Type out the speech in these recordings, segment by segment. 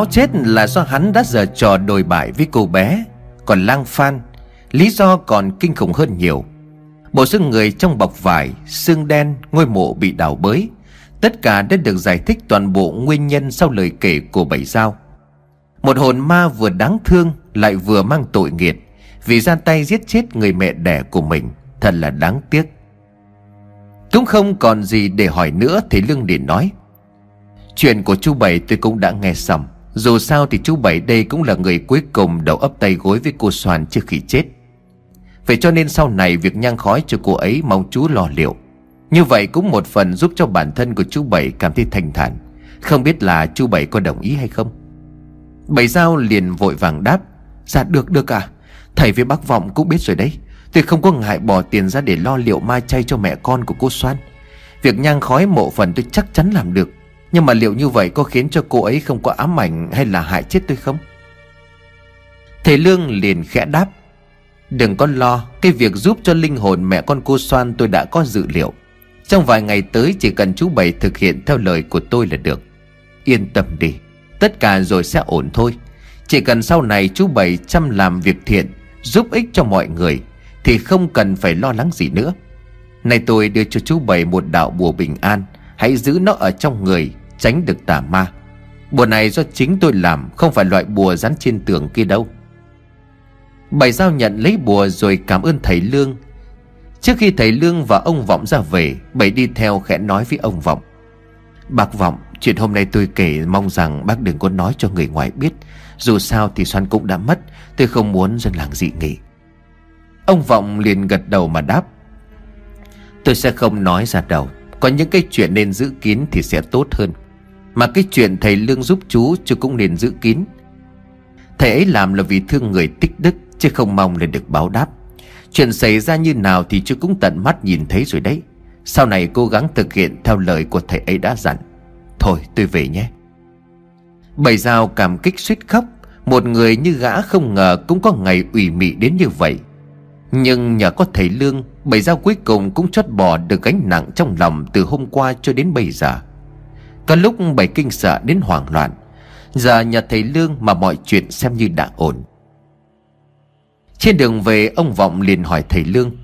Lão chết là do hắn đã giờ trò đồi bại với cô bé. Còn lang phan, Lý do còn kinh khủng hơn nhiều. Bộ xương người trong bọc vải, Xương đen, Ngôi mộ bị đào bới. Tất cả đã được giải thích toàn bộ nguyên nhân Sau lời kể của bảy sao Một hồn ma vừa đáng thương Lại vừa mang tội nghiệt. Vì ra tay giết chết người mẹ đẻ của mình, Thật là đáng tiếc. Cũng không còn gì để hỏi nữa, Thì Lương Điền nói. Chuyện của chú Bảy tôi cũng đã nghe xong. Dù sao thì chú Bảy đây cũng là người cuối cùng đầu ấp tay gối với cô Soàn trước khi chết. Vậy cho nên sau này việc nhang khói cho cô ấy mong chú lo liệu. Như vậy cũng một phần giúp cho bản thân của chú Bảy cảm thấy thanh thản. Không biết là chú Bảy có đồng ý hay không? Bảy Giao liền vội vàng đáp. Dạ được được à Thầy với bác Vọng cũng biết rồi đấy. Tôi không có ngại bỏ tiền ra để lo liệu ma chay cho mẹ con của cô Soan. Việc nhang khói mộ phần tôi chắc chắn làm được. Nhưng mà liệu như vậy có khiến cho cô ấy không có ám ảnh hay là hại chết tôi không? Thầy Lương liền khẽ đáp, Đừng có lo, Cái việc giúp cho linh hồn mẹ con cô Soan tôi đã có dự liệu. Trong vài ngày tới chỉ cần chú Bảy thực hiện theo lời của tôi là được. Yên tâm đi, Tất cả rồi sẽ ổn thôi. Chỉ cần sau này chú Bảy chăm làm việc thiện, Giúp ích cho mọi người, Thì không cần phải lo lắng gì nữa. Này tôi đưa cho chú Bảy một đạo bùa bình an, Hãy giữ nó ở trong người Tránh được tà ma. Bùa này do chính tôi làm, Không phải loại bùa dán trên tường kia đâu. Bảy giao nhận lấy bùa rồi cảm ơn thầy Lương. Trước khi thầy Lương và ông Vọng ra về, Bảy đi theo khẽ nói với ông Vọng. Bác Vọng, Chuyện hôm nay tôi kể mong rằng bác đừng có nói cho người ngoài biết. Dù sao thì Xoan cũng đã mất, Tôi không muốn dân làng dị nghị. Ông Vọng liền gật đầu mà đáp. Tôi sẽ không nói ra đầu Có những cái chuyện nên giữ kín thì sẽ tốt hơn. Mà cái chuyện thầy Lương giúp chú Chú cũng nên giữ kín. Thầy ấy làm là vì thương người tích đức, Chứ không mong là được báo đáp. Chuyện xảy ra như nào thì chú cũng tận mắt nhìn thấy rồi đấy. Sau này cố gắng thực hiện theo lời của thầy ấy đã dặn. Thôi, tôi về nhé. Bảy dao cảm kích suýt khóc. Một người như gã không ngờ cũng có ngày ủy mị đến như vậy. Nhưng nhờ có thầy Lương Bảy dao cuối cùng cũng chót bỏ được gánh nặng trong lòng từ hôm qua cho đến bây giờ. Có lúc bảy kinh sợ đến hoảng loạn. Giờ nhờ thầy Lương mà mọi chuyện xem như đã ổn. Trên đường về, ông Vọng liền hỏi thầy Lương.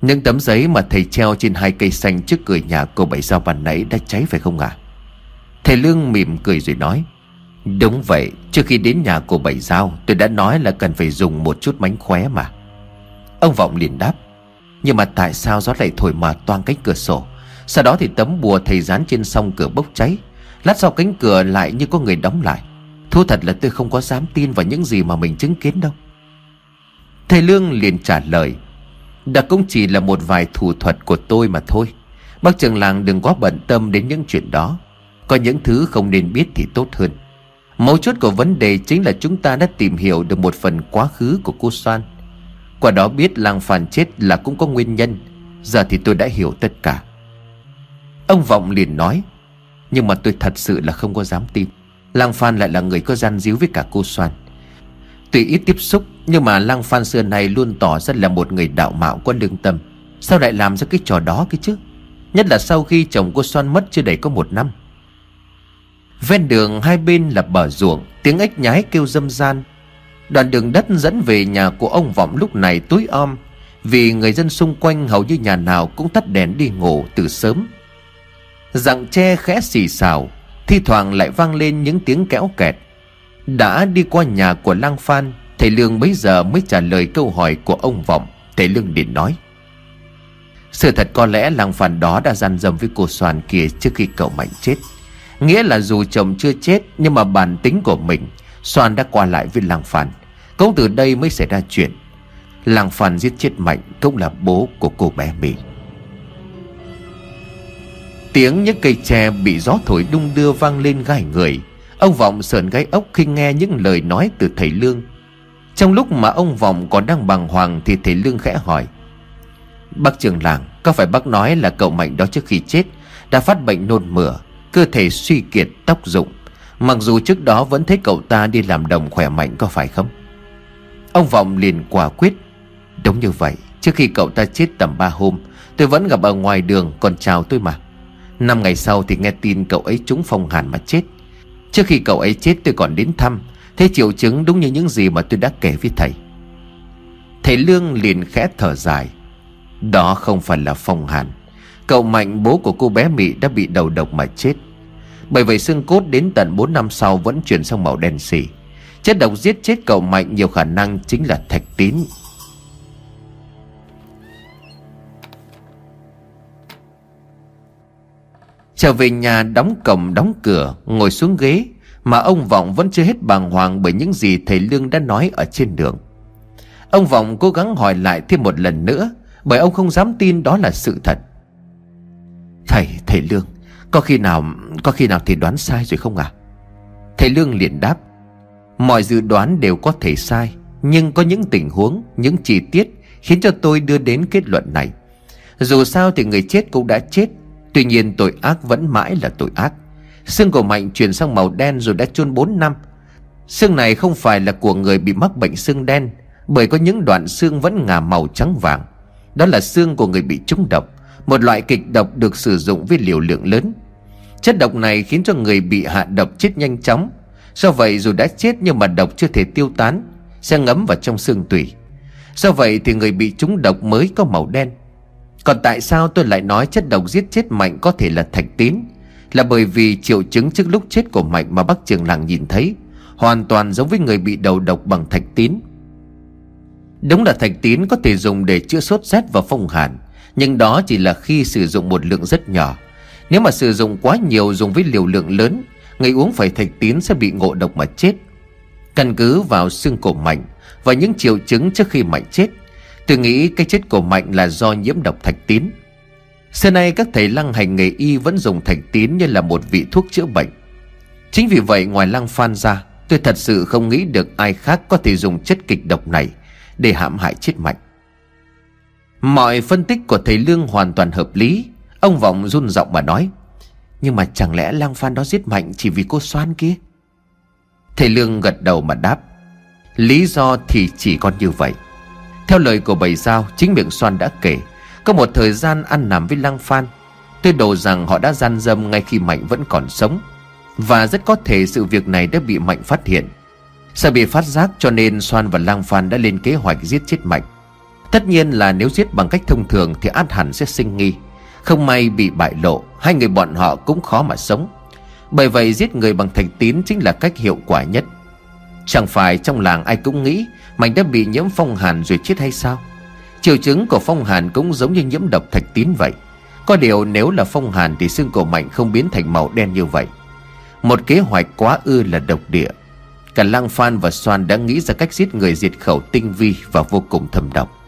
Những tấm giấy mà thầy treo trên hai cây xanh trước cửa nhà cô Bảy sao bàn nãy đã cháy phải không ạ? À? Thầy Lương mỉm cười rồi nói. Đúng vậy, Trước khi đến nhà cô Bảy Giao, Tôi đã nói là cần phải dùng một chút mánh khóe mà. Ông Vọng liền đáp. Nhưng mà tại sao gió lại thổi mà toang cánh cửa sổ? Sau đó thì tấm bùa thầy dán trên song cửa bốc cháy. Lát sau cánh cửa lại như có người đóng lại. Thú thật là tôi không có dám tin vào những gì mà mình chứng kiến đâu. Thầy Lương liền trả lời, Đã cũng chỉ là một vài thủ thuật của tôi mà thôi. Bác trường làng đừng quá bận tâm đến những chuyện đó. Có những thứ không nên biết thì tốt hơn. Mấu chốt của vấn đề chính là chúng ta đã tìm hiểu được một phần quá khứ của cô Soan. Qua đó biết làng phàn chết là cũng có nguyên nhân. Giờ thì tôi đã hiểu tất cả. Ông Vọng liền nói, Nhưng mà tôi thật sự là không có dám tin. Lang Phan lại là người có gian díu với cả cô Soan. Tuy ít tiếp xúc, Nhưng mà lang Phan xưa này luôn tỏ ra là một người đạo mạo có lương tâm. Sao lại làm ra cái trò đó cái chứ? Nhất là sau khi chồng cô Xoan mất chưa đầy có một năm. Ven đường hai bên là bờ ruộng, Tiếng ếch nhái kêu dâm gian Đoạn đường đất dẫn về nhà của ông Vọng lúc này tối om, Vì người dân xung quanh hầu như nhà nào cũng tắt đèn đi ngủ từ sớm. Rặng tre khẽ xì xào, Thi thoảng lại vang lên những tiếng kéo kẹt. Đã đi qua nhà của lang phan, thầy lương bấy giờ mới trả lời câu hỏi của ông vọng, thầy lương liền nói. Sự thật có lẽ lang phan đó đã gian dâm với cô soàn kia trước khi cậu mạnh chết. Nghĩa là dù chồng chưa chết, nhưng mà bản tính của mình, soàn đã qua lại với lang phan. Cũng từ đây mới xảy ra chuyện. Lang phan giết chết mạnh cũng là bố của cô bé mình tiếng những cây tre bị gió thổi đung đưa vang lên gai người. Ông Vọng sờn gáy ốc khi nghe những lời nói từ thầy Lương. Trong lúc mà ông Vọng còn đang bàng hoàng Thì thầy Lương khẽ hỏi, Bác trường làng, Có phải bác nói là cậu Mạnh đó trước khi chết Đã phát bệnh nôn mửa, Cơ thể suy kiệt, tóc rụng, Mặc dù trước đó vẫn thấy cậu ta đi làm đồng khỏe mạnh có phải không? Ông Vọng liền quả quyết, Đúng như vậy, Trước khi cậu ta chết tầm 3 hôm, Tôi vẫn gặp ở ngoài đường, còn chào tôi mà. Năm ngày sau thì nghe tin cậu ấy trúng phong hàn mà chết. Trước khi cậu ấy chết tôi còn đến thăm Thế triệu chứng đúng như những gì mà tôi đã kể với thầy. Thầy Lương liền khẽ thở dài. Đó không phải là phong hàn. Cậu Mạnh, bố của cô bé Mỹ đã bị đầu độc mà chết. Bởi vậy xương cốt đến tận 4 năm sau vẫn chuyển sang màu đen xì. Chất độc giết chết cậu Mạnh nhiều khả năng chính là thạch tín. Trở về nhà đóng cổng đóng cửa Ngồi xuống ghế Mà ông Vọng vẫn chưa hết bàng hoàng Bởi những gì thầy Lương đã nói ở trên đường. Ông Vọng cố gắng hỏi lại thêm một lần nữa Bởi ông không dám tin đó là sự thật. Thầy, thầy Lương Có khi nào, có khi nào thầy đoán sai rồi không à Thầy Lương liền đáp Mọi dự đoán đều có thể sai Nhưng có những tình huống, những chi tiết Khiến cho tôi đưa đến kết luận này. Dù sao thì người chết cũng đã chết Tuy nhiên tội ác vẫn mãi là tội ác. Xương của Mạnh chuyển sang màu đen rồi đã chôn 4 năm. Xương này không phải là của người bị mắc bệnh xương đen, Bởi có những đoạn xương vẫn ngả màu trắng vàng. Đó là xương của người bị trúng độc, Một loại kịch độc được sử dụng với liều lượng lớn. Chất độc này khiến cho người bị hạ độc chết nhanh chóng. Do vậy dù đã chết nhưng mà độc chưa thể tiêu tán, Sẽ ngấm vào trong xương tủy. Do vậy thì người bị trúng độc mới có màu đen còn tại sao tôi lại nói chất độc giết chết Mạnh có thể là thạch tín? Là bởi vì triệu chứng trước lúc chết của Mạnh mà bác trường làng nhìn thấy, Hoàn toàn giống với người bị đầu độc bằng thạch tín. Đúng là thạch tín có thể dùng để chữa sốt rét và phong hàn, Nhưng đó chỉ là khi sử dụng một lượng rất nhỏ. Nếu mà sử dụng quá nhiều dùng với liều lượng lớn, Người uống phải thạch tín sẽ bị ngộ độc mà chết. Căn cứ vào xương cổ Mạnh Và những triệu chứng trước khi Mạnh chết Tôi nghĩ cái chết của Mạnh là do nhiễm độc thạch tín. Xưa nay các thầy lăng hành nghề y vẫn dùng thạch tín như là một vị thuốc chữa bệnh. Chính vì vậy, ngoài lăng phan ra, Tôi thật sự không nghĩ được ai khác có thể dùng chất kịch độc này Để hãm hại chết Mạnh. Mọi phân tích của thầy Lương hoàn toàn hợp lý. Ông Vọng run giọng mà nói, Nhưng mà chẳng lẽ lăng phan đó giết Mạnh chỉ vì cô xoan kia? Thầy Lương gật đầu mà đáp, Lý do thì chỉ còn như vậy theo lời của bầy giao Chính miệng Soan đã kể, Có một thời gian ăn nằm với Lăng Phan. Tôi đồ rằng họ đã gian dâm ngay khi Mạnh vẫn còn sống. Và rất có thể sự việc này đã bị Mạnh phát hiện. Sợ bị phát giác, cho nên Soan và Lăng Phan đã lên kế hoạch giết chết Mạnh. Tất nhiên là nếu giết bằng cách thông thường thì át hẳn sẽ sinh nghi. Không may bị bại lộ, Hai người bọn họ cũng khó mà sống. Bởi vậy giết người bằng thành tín chính là cách hiệu quả nhất. Chẳng phải trong làng ai cũng nghĩ Mạnh đã bị nhiễm phong hàn rồi chết hay sao? Triệu chứng của phong hàn cũng giống như nhiễm độc thạch tín vậy. Có điều nếu là phong hàn thì xương cổ Mạnh không biến thành màu đen như vậy. Một kế hoạch quá ư là độc địa. Cả Lăng Phan và xoan đã nghĩ ra cách giết người diệt khẩu tinh vi và vô cùng thâm độc.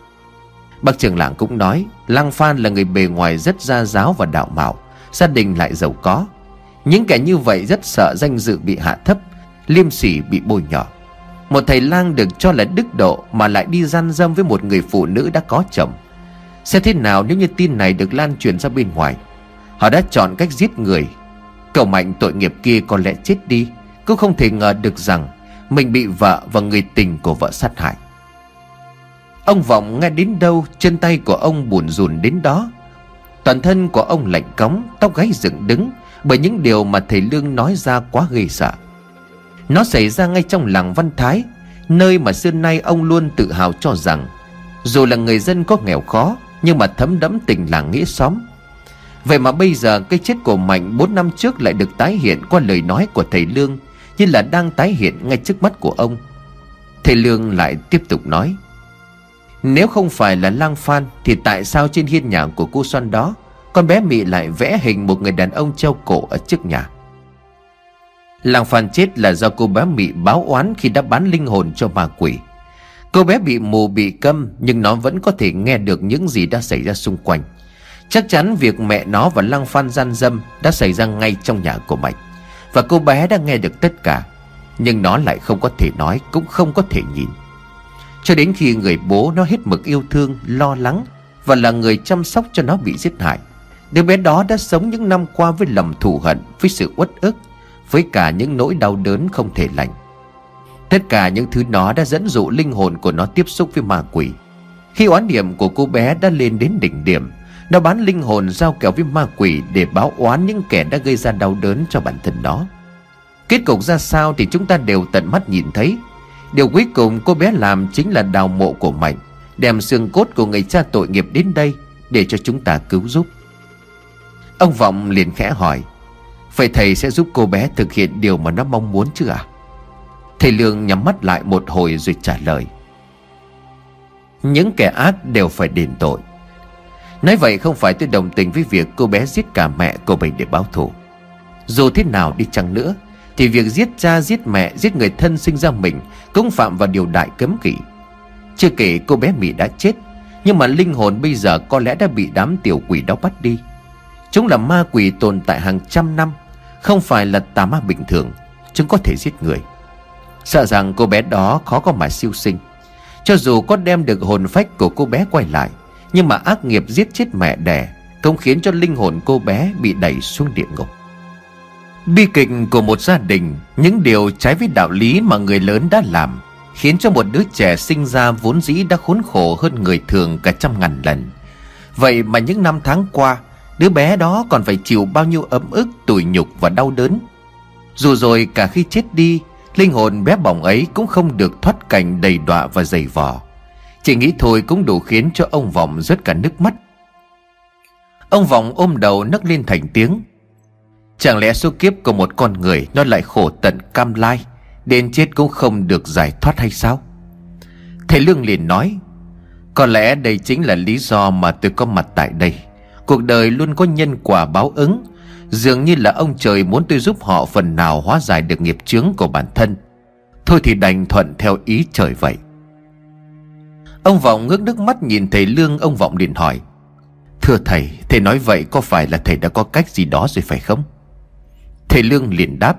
Bác trưởng làng cũng nói Lăng Phan là người bề ngoài rất gia giáo và đạo mạo, Gia đình lại giàu có. Những kẻ như vậy rất sợ danh dự bị hạ thấp Liêm sỉ bị bôi nhọ. Một thầy lang được cho là đức độ Mà lại đi gian dâm với một người phụ nữ đã có chồng. Sẽ thế nào nếu như tin này được lan truyền ra bên ngoài? Họ đã chọn cách giết người. Cậu mạnh tội nghiệp kia có lẽ chết đi. Cũng không thể ngờ được rằng Mình bị vợ và người tình của vợ sát hại. Ông Vọng nghe đến đâu, Chân tay của ông buồn rùn đến đó. Toàn thân của ông lạnh cống Tóc gáy dựng đứng Bởi những điều mà thầy Lương nói ra quá ghê sợ nó xảy ra ngay trong làng Văn Thái, Nơi mà xưa nay ông luôn tự hào cho rằng, Dù là người dân có nghèo khó, Nhưng mà thấm đẫm tình làng nghĩa xóm. Vậy mà bây giờ cái chết của Mạnh 4 năm trước lại được tái hiện qua lời nói của thầy Lương, Như là đang tái hiện ngay trước mắt của ông. Thầy Lương lại tiếp tục nói, Nếu không phải là lang phan, Thì tại sao trên hiên nhà của cô Xoan đó, Con bé Mị lại vẽ hình một người đàn ông treo cổ ở trước nhà? Làng Phan chết là do cô bé Mị báo oán khi đã bán linh hồn cho ma quỷ. Cô bé bị mù bị câm nhưng nó vẫn có thể nghe được những gì đã xảy ra xung quanh. Chắc chắn việc mẹ nó và Lăng Phan gian dâm đã xảy ra ngay trong nhà của Mạch Và cô bé đã nghe được tất cả. Nhưng nó lại không có thể nói cũng không có thể nhìn. Cho đến khi người bố nó hết mực yêu thương, lo lắng và là người chăm sóc cho nó bị giết hại. Đứa bé đó đã sống những năm qua với lầm thù hận, với sự uất ức với cả những nỗi đau đớn không thể lành. Tất cả những thứ nó đã dẫn dụ linh hồn của nó tiếp xúc với ma quỷ. Khi oán niệm của cô bé đã lên đến đỉnh điểm, Nó bán linh hồn giao kèo với ma quỷ để báo oán những kẻ đã gây ra đau đớn cho bản thân nó. Kết cục ra sao thì chúng ta đều tận mắt nhìn thấy. Điều cuối cùng cô bé làm chính là đào mộ của Mạnh, Đem xương cốt của người cha tội nghiệp đến đây Để cho chúng ta cứu giúp. Ông Vọng liền khẽ hỏi Vậy thầy sẽ giúp cô bé thực hiện điều mà nó mong muốn chứ à Thầy Lương nhắm mắt lại một hồi rồi trả lời. Những kẻ ác đều phải đền tội. Nói vậy không phải tôi đồng tình với việc cô bé giết cả mẹ của mình để báo thù. Dù thế nào đi chăng nữa, Thì việc giết cha, giết mẹ, giết người thân sinh ra mình Cũng phạm vào điều đại cấm kỵ. Chưa kể cô bé Mỹ đã chết, Nhưng mà linh hồn bây giờ có lẽ đã bị đám tiểu quỷ đó bắt đi. Chúng là ma quỷ tồn tại hàng trăm năm. Không phải là tà ma bình thường Chúng có thể giết người. Sợ rằng cô bé đó khó có mà siêu sinh. Cho dù có đem được hồn phách của cô bé quay lại, Nhưng mà ác nghiệp giết chết mẹ đẻ Cũng khiến cho linh hồn cô bé bị đẩy xuống địa ngục. Bi kịch của một gia đình, Những điều trái với đạo lý mà người lớn đã làm, Khiến cho một đứa trẻ sinh ra vốn dĩ đã khốn khổ hơn người thường cả trăm ngàn lần. Vậy mà những năm tháng qua Đứa bé đó còn phải chịu bao nhiêu ấm ức, tủi nhục và đau đớn. Dù rồi cả khi chết đi Linh hồn bé bỏng ấy cũng không được thoát cảnh đầy đọa và dày vò. Chỉ nghĩ thôi cũng đủ khiến cho ông Vọng rớt cả nước mắt. Ông Vọng ôm đầu nấc lên thành tiếng. Chẳng lẽ số kiếp của một con người Nó lại khổ tận cam lai Đến chết cũng không được giải thoát hay sao? Thầy Lương liền nói Có lẽ đây chính là lý do mà tôi có mặt tại đây. Cuộc đời luôn có nhân quả báo ứng. Dường như là ông trời muốn tôi giúp họ phần nào hóa giải được nghiệp chướng của bản thân. Thôi thì đành thuận theo ý trời vậy. Ông Vọng ngước nước mắt nhìn thầy Lương, Ông Vọng liền hỏi, Thưa thầy Thầy nói vậy có phải là thầy đã có cách gì đó rồi phải không? Thầy Lương liền đáp,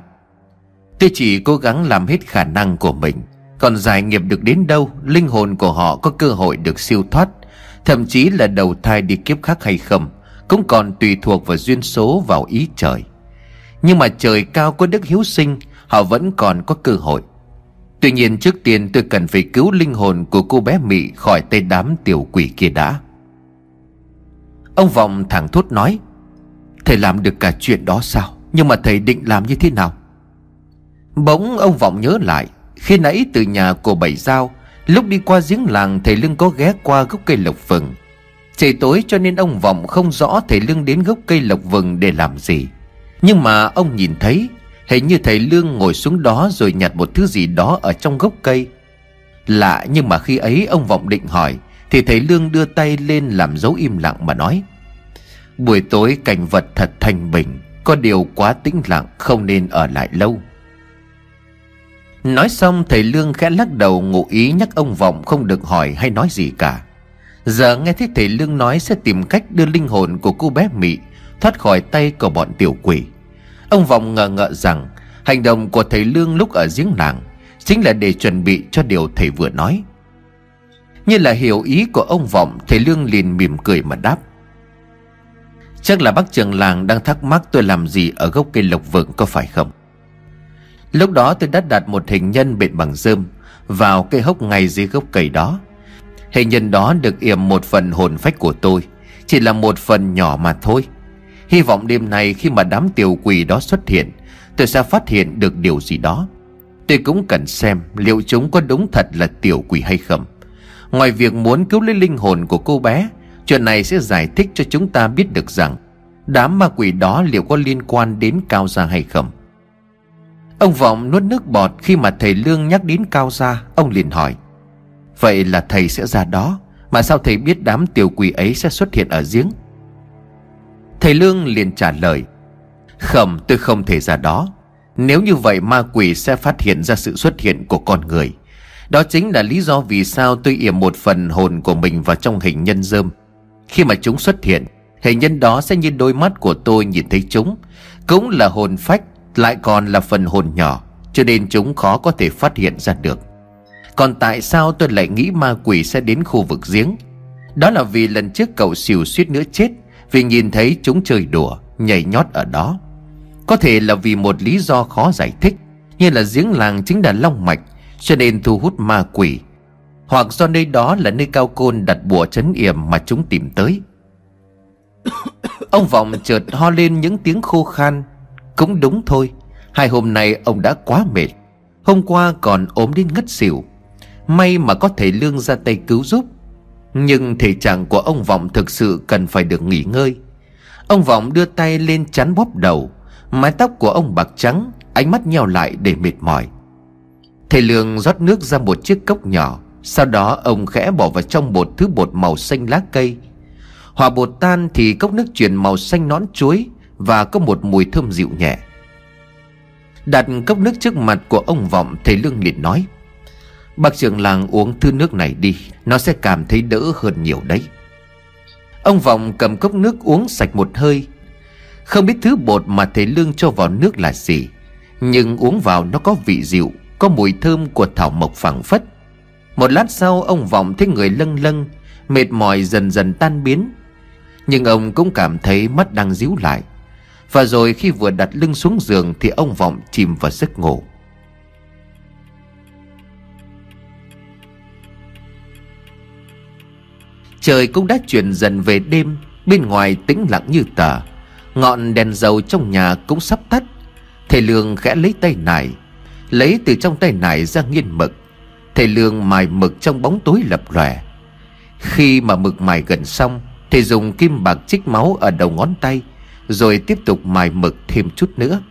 Tôi chỉ cố gắng làm hết khả năng của mình, Còn giải nghiệp được đến đâu, Linh hồn của họ có cơ hội được siêu thoát, Thậm chí là đầu thai đi kiếp khác hay không. Cũng còn tùy thuộc vào duyên số vào ý trời. Nhưng mà trời cao có đức hiếu sinh, Họ vẫn còn có cơ hội. Tuy nhiên trước tiên tôi cần phải cứu linh hồn của cô bé Mị khỏi tay đám tiểu quỷ kia đã. Ông Vọng thẳng thốt nói, Thầy làm được cả chuyện đó sao? Nhưng mà thầy định làm như thế nào? Bỗng ông Vọng nhớ lại, Khi nãy từ nhà của Bảy Giao, Lúc đi qua giếng làng thầy lưng có ghé qua gốc cây lộc vừng Trời tối cho nên ông Vọng không rõ thầy Lương đến gốc cây lộc vừng để làm gì. Nhưng mà ông nhìn thấy, Hình như thầy Lương ngồi xuống đó rồi nhặt một thứ gì đó ở trong gốc cây. Lạ nhưng mà khi ấy ông Vọng định hỏi, Thì thầy Lương đưa tay lên làm dấu im lặng mà nói, Buổi tối cảnh vật thật thanh bình, Có điều quá tĩnh lặng, không nên ở lại lâu. Nói xong, thầy Lương khẽ lắc đầu ngụ ý nhắc ông Vọng không được hỏi hay nói gì cả. Giờ nghe thấy thầy Lương nói sẽ tìm cách đưa linh hồn của cô bé mỹ Thoát khỏi tay của bọn tiểu quỷ. Ông Vọng ngờ ngợ rằng Hành động của thầy Lương lúc ở giếng làng Chính là để chuẩn bị cho điều thầy vừa nói. Như là hiểu ý của ông Vọng, Thầy Lương liền mỉm cười mà đáp. Chắc là bác trường làng đang thắc mắc tôi làm gì ở gốc cây lộc vượng có phải không? Lúc đó tôi đã đặt một hình nhân bệt bằng rơm Vào cây hốc ngay dưới gốc cây đó. Hình nhân đó được yểm một phần hồn phách của tôi, Chỉ là một phần nhỏ mà thôi. Hy vọng đêm nay khi mà đám tiểu quỷ đó xuất hiện, Tôi sẽ phát hiện được điều gì đó. Tôi cũng cần xem liệu chúng có đúng thật là tiểu quỷ hay không. Ngoài việc muốn cứu lấy linh hồn của cô bé, Chuyện này sẽ giải thích cho chúng ta biết được rằng Đám ma quỷ đó liệu có liên quan đến Cao Gia hay không. Ông Vọng nuốt nước bọt khi mà thầy Lương nhắc đến Cao Gia, Ông liền hỏi Vậy là thầy sẽ ra đó. Mà sao thầy biết đám tiểu quỷ ấy sẽ xuất hiện ở giếng? Thầy Lương liền trả lời, Không, tôi không thể ra đó. Nếu như vậy, ma quỷ sẽ phát hiện ra sự xuất hiện của con người. Đó chính là lý do vì sao tôi yểm một phần hồn của mình vào trong hình nhân dơm. Khi mà chúng xuất hiện, Hình nhân đó sẽ như đôi mắt của tôi nhìn thấy chúng. Cũng là hồn phách, Lại còn là phần hồn nhỏ, Cho nên chúng khó có thể phát hiện ra được. Còn tại sao tôi lại nghĩ ma quỷ sẽ đến khu vực giếng? Đó là vì lần trước cậu xỉu suýt nữa chết, Vì nhìn thấy chúng chơi đùa, Nhảy nhót ở đó. Có thể là vì một lý do khó giải thích, Như là giếng làng chính là long mạch, Cho nên thu hút ma quỷ. Hoặc do nơi đó là nơi cao côn đặt bùa chấn yểm mà chúng tìm tới. Ông Vọng chợt ho lên những tiếng khô khan. Cũng đúng thôi, Hai hôm nay ông đã quá mệt. Hôm qua còn ốm đến ngất xỉu. May mà có thể lương ra tay cứu giúp. Nhưng thể trạng của ông Vọng thực sự cần phải được nghỉ ngơi. Ông Vọng đưa tay lên chắn bóp đầu. Mái tóc của ông bạc trắng, Ánh mắt nheo lại để mệt mỏi. Thầy Lương rót nước ra một chiếc cốc nhỏ. Sau đó, ông khẽ bỏ vào trong bột thứ bột màu xanh lá cây. Hòa bột tan thì cốc nước chuyển màu xanh nón chuối Và có một mùi thơm dịu nhẹ. Đặt cốc nước trước mặt của ông Vọng, Thầy Lương liền nói Bác trưởng làng uống thứ nước này đi, Nó sẽ cảm thấy đỡ hơn nhiều đấy. Ông Vọng cầm cốc nước uống sạch một hơi. Không biết thứ bột mà thầy Lương cho vào nước là gì, Nhưng uống vào nó có vị dịu, Có mùi thơm của thảo mộc phảng phất. Một lát sau, ông Vọng thấy người lâng lâng, Mệt mỏi dần dần tan biến. Nhưng ông cũng cảm thấy mắt đang díu lại. Và rồi khi vừa đặt lưng xuống giường Thì ông Vọng chìm vào giấc ngủ. Trời cũng đã chuyển dần về đêm, Bên ngoài tĩnh lặng như tờ. Ngọn đèn dầu trong nhà cũng sắp tắt. Thầy Lương khẽ lấy tay nải, Lấy từ trong tay nải ra nghiên mực. Thầy Lương mài mực trong bóng tối lập lòe. Khi mà mực mài gần xong, Thầy dùng kim bạc chích máu ở đầu ngón tay, Rồi tiếp tục mài mực thêm chút nữa.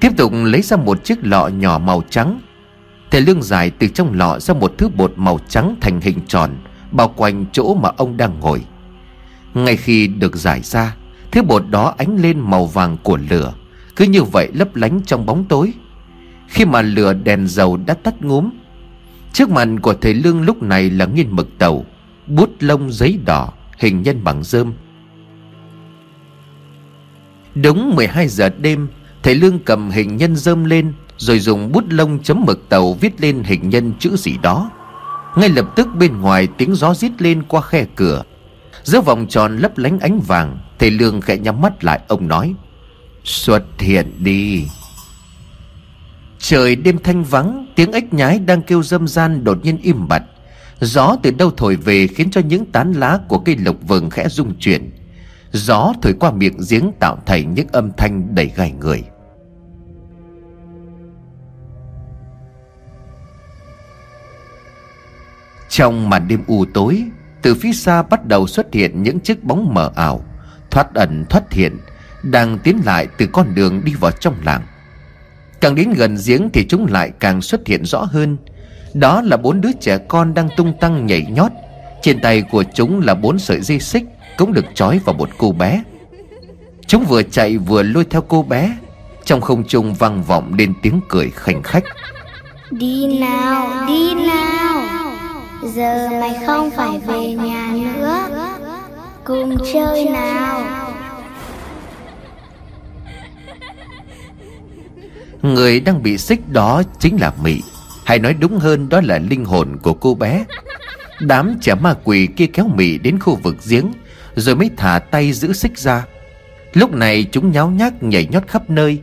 Tiếp tục lấy ra một chiếc lọ nhỏ màu trắng. Thầy Lương giải từ trong lọ ra một thứ bột màu trắng thành hình tròn bao quanh chỗ mà ông đang ngồi. Ngay khi được giải ra, thứ bột đó ánh lên màu vàng của lửa, cứ như vậy lấp lánh trong bóng tối. Khi mà lửa đèn dầu đã tắt ngúm, trước mặt của thầy lương lúc này là nghiên mực tàu, bút lông giấy đỏ, hình nhân bằng rơm. Đúng 12 giờ đêm, thầy lương cầm hình nhân rơm lên, rồi dùng bút lông chấm mực tàu viết lên hình nhân chữ gì đó ngay lập tức bên ngoài tiếng gió rít lên qua khe cửa. Giữa vòng tròn lấp lánh ánh vàng, Thầy Lương khẽ nhắm mắt lại, ông nói, Xuất hiện đi. Trời đêm thanh vắng, Tiếng ếch nhái đang kêu dâm gian đột nhiên im bặt. Gió từ đâu thổi về khiến cho những tán lá của cây lộc vừng khẽ rung chuyển. Gió thổi qua miệng giếng tạo thành những âm thanh đầy gai người. Trong màn đêm u tối Từ phía xa bắt đầu xuất hiện những chiếc bóng mờ ảo Thoát ẩn thoát hiện Đang tiến lại từ con đường đi vào trong làng. Càng đến gần giếng thì chúng lại càng xuất hiện rõ hơn. Đó là bốn đứa trẻ con đang tung tăng nhảy nhót. Trên tay của chúng là bốn sợi dây xích Cũng được trói vào một cô bé. Chúng vừa chạy vừa lôi theo cô bé. Trong không trung vang vọng lên tiếng cười khảnh khách. Đi nào, đi nào Giờ mày không phải về nhà nữa. Cùng chơi nào. Người đang bị xích đó chính là Mị. Hay nói đúng hơn, đó là linh hồn của cô bé. Đám trẻ ma quỷ kia kéo Mị đến khu vực giếng, Rồi mới thả tay giữ xích ra. Lúc này chúng nháo nhác nhảy nhót khắp nơi.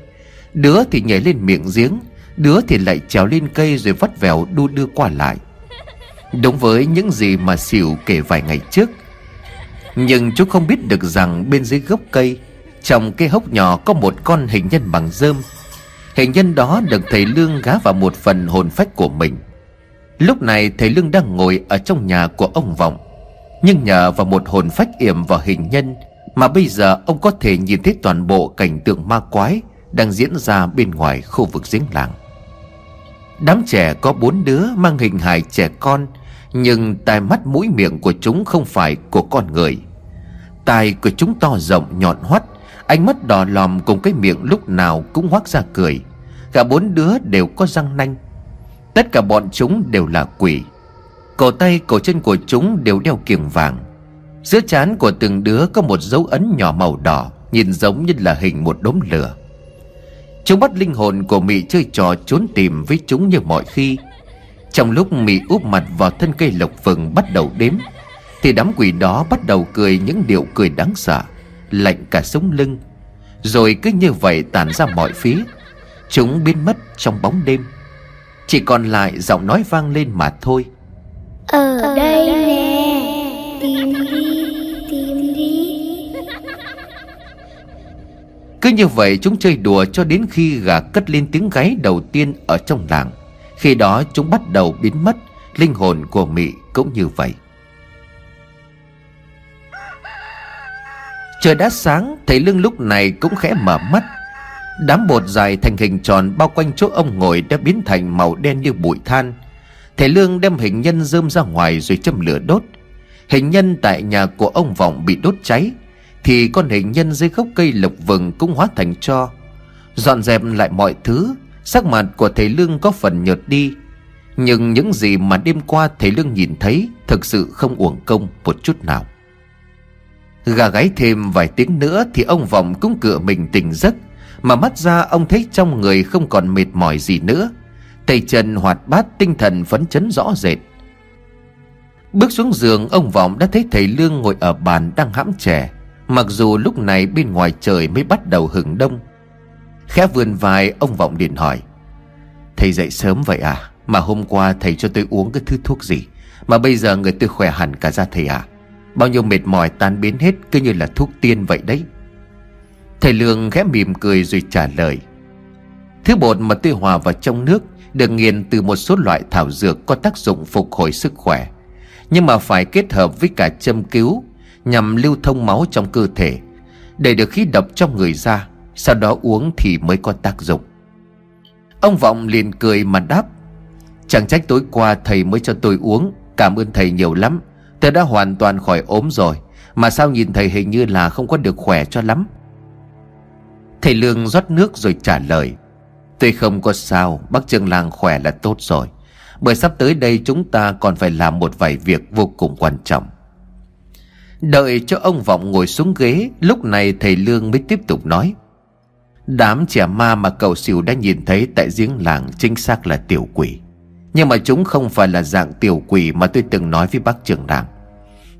Đứa thì nhảy lên miệng giếng, Đứa thì lại trèo lên cây rồi vắt vẻo đu đưa qua lại. Đúng với những gì mà xỉu kể vài ngày trước. Nhưng chú không biết được rằng bên dưới gốc cây, Trong cái hốc nhỏ có một con hình nhân bằng rơm. Hình nhân đó được thầy Lương gá vào một phần hồn phách của mình. Lúc này thầy Lương đang ngồi ở trong nhà của ông Vọng, Nhưng nhờ vào một hồn phách yểm vào hình nhân Mà bây giờ ông có thể nhìn thấy toàn bộ cảnh tượng ma quái Đang diễn ra bên ngoài khu vực giếng làng. Đám trẻ có bốn đứa mang hình hài trẻ con nhưng tai mắt mũi miệng của chúng không phải của con người. Tai của chúng to rộng, nhọn hoắt. Ánh mắt đỏ lòm cùng cái miệng lúc nào cũng hoác ra cười. Cả bốn đứa đều có răng nanh. Tất cả bọn chúng đều là quỷ. Cổ tay, cổ chân của chúng đều đeo kiềng vàng. Giữa trán của từng đứa có một dấu ấn nhỏ màu đỏ, Nhìn giống như là hình một đốm lửa. Chúng bắt linh hồn của Mị chơi trò trốn tìm với chúng như mọi khi trong lúc mị úp mặt vào thân cây lộc vừng bắt đầu đếm Thì đám quỷ đó bắt đầu cười những điệu cười đáng sợ Lạnh cả sống lưng. Rồi cứ như vậy tản ra mọi phía. Chúng biến mất trong bóng đêm. Chỉ còn lại giọng nói vang lên mà thôi. Ở đây nè Tìm đi Tìm đi. Cứ như vậy chúng chơi đùa cho đến khi gà cất lên tiếng gáy đầu tiên ở trong làng khi đó chúng bắt đầu biến mất, Linh hồn của Mị cũng như vậy. Trời đã sáng, Thầy Lương lúc này cũng khẽ mở mắt. Đám bột dài thành hình tròn bao quanh chỗ ông ngồi đã biến thành màu đen như bụi than. Thầy Lương đem hình nhân dơm ra ngoài rồi châm lửa đốt. Hình nhân tại nhà của ông Vọng bị đốt cháy, Thì con hình nhân dưới gốc cây lộc vừng cũng hóa thành cho. Dọn dẹp lại mọi thứ Sắc mặt của thầy Lương có phần nhợt đi, Nhưng những gì mà đêm qua thầy Lương nhìn thấy Thực sự không uổng công một chút nào. Gà gáy thêm vài tiếng nữa Thì ông Vọng cũng cựa mình tỉnh giấc, Mà mắt ra ông thấy trong người không còn mệt mỏi gì nữa. Tay chân hoạt bát tinh thần phấn chấn rõ rệt. Bước xuống giường, ông Vọng đã thấy thầy Lương ngồi ở bàn đang hãm chè, Mặc dù lúc này bên ngoài trời mới bắt đầu hừng đông. Khẽ vườn vai, ông Vọng điện hỏi. Thầy dậy sớm vậy à? Mà hôm qua thầy cho tôi uống cái thứ thuốc gì? Mà bây giờ người tôi khỏe hẳn cả ra thầy à? Bao nhiêu mệt mỏi, tan biến hết, Cứ như là thuốc tiên vậy đấy. Thầy Lương khẽ mỉm cười rồi trả lời. Thứ bột mà tôi hòa vào trong nước Được nghiền từ một số loại thảo dược Có tác dụng phục hồi sức khỏe. Nhưng mà phải kết hợp với cả châm cứu Nhằm lưu thông máu trong cơ thể, Để được khí độc trong người ra. Sau đó uống thì mới có tác dụng. Ông Vọng liền cười mà đáp, Chẳng trách tối qua thầy mới cho tôi uống, Cảm ơn thầy nhiều lắm. Tôi đã hoàn toàn khỏi ốm rồi, Mà sao nhìn thầy hình như là không có được khỏe cho lắm. Thầy Lương rót nước rồi trả lời, Tôi không có sao, Bác Trương Làng khỏe là tốt rồi. Bởi sắp tới đây chúng ta còn phải làm một vài việc vô cùng quan trọng. Đợi cho ông Vọng ngồi xuống ghế, Lúc này thầy Lương mới tiếp tục nói Đám trẻ ma mà cậu xỉu đã nhìn thấy tại giếng làng chính xác là tiểu quỷ. Nhưng mà chúng không phải là dạng tiểu quỷ mà tôi từng nói với bác trưởng đảng.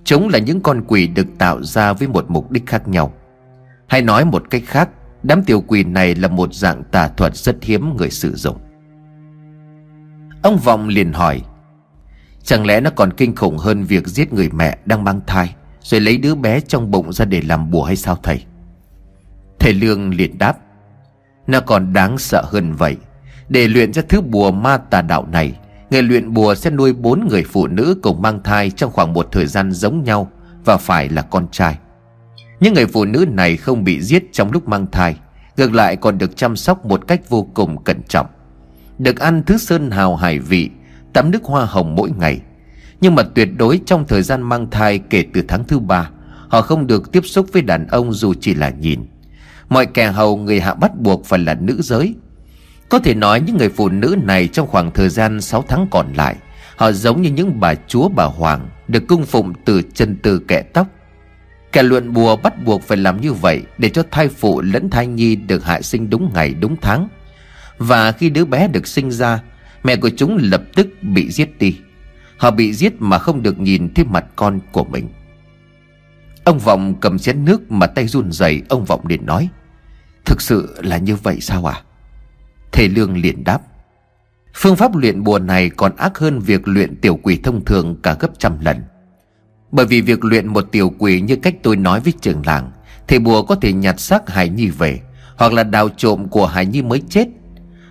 Chúng là những con quỷ được tạo ra với một mục đích khác nhau. Hay nói một cách khác, Đám tiểu quỷ này là một dạng tà thuật rất hiếm người sử dụng. Ông Vọng liền hỏi, Chẳng lẽ nó còn kinh khủng hơn việc giết người mẹ đang mang thai, Rồi lấy đứa bé trong bụng ra để làm bùa hay sao thầy? Thầy Lương liền đáp nó còn đáng sợ hơn vậy. Để luyện ra thứ bùa ma tà đạo này, Người luyện bùa sẽ nuôi bốn người phụ nữ cùng mang thai trong khoảng một thời gian giống nhau Và phải là con trai. Những người phụ nữ này không bị giết trong lúc mang thai, Ngược lại còn được chăm sóc một cách vô cùng cẩn trọng. Được ăn thứ sơn hào hải vị, Tắm nước hoa hồng mỗi ngày. Nhưng mà tuyệt đối trong thời gian mang thai kể từ tháng thứ ba, Họ không được tiếp xúc với đàn ông dù chỉ là nhìn. Mọi kẻ hầu người hạ bắt buộc phải là nữ giới. Có thể nói những người phụ nữ này trong khoảng thời gian 6 tháng còn lại, Họ giống như những bà chúa bà hoàng Được cung phụng từ chân từ kẻ tóc. Kẻ luận bùa bắt buộc phải làm như vậy Để cho thai phụ lẫn thai nhi được hạ sinh đúng ngày, đúng tháng. Và khi đứa bé được sinh ra, Mẹ của chúng lập tức bị giết đi. Họ bị giết mà không được nhìn thấy mặt con của mình. Ông Vọng cầm chén nước mà tay run rẩy, Ông Vọng liền nói, Thực sự là như vậy sao à Thầy Lương liền đáp, Phương pháp luyện bùa này còn ác hơn việc luyện tiểu quỷ thông thường cả gấp trăm lần. Bởi vì việc luyện một tiểu quỷ như cách tôi nói với trường làng, Thì bùa có thể nhặt xác Hải Nhi về, Hoặc là đào trộm của Hải Nhi mới chết.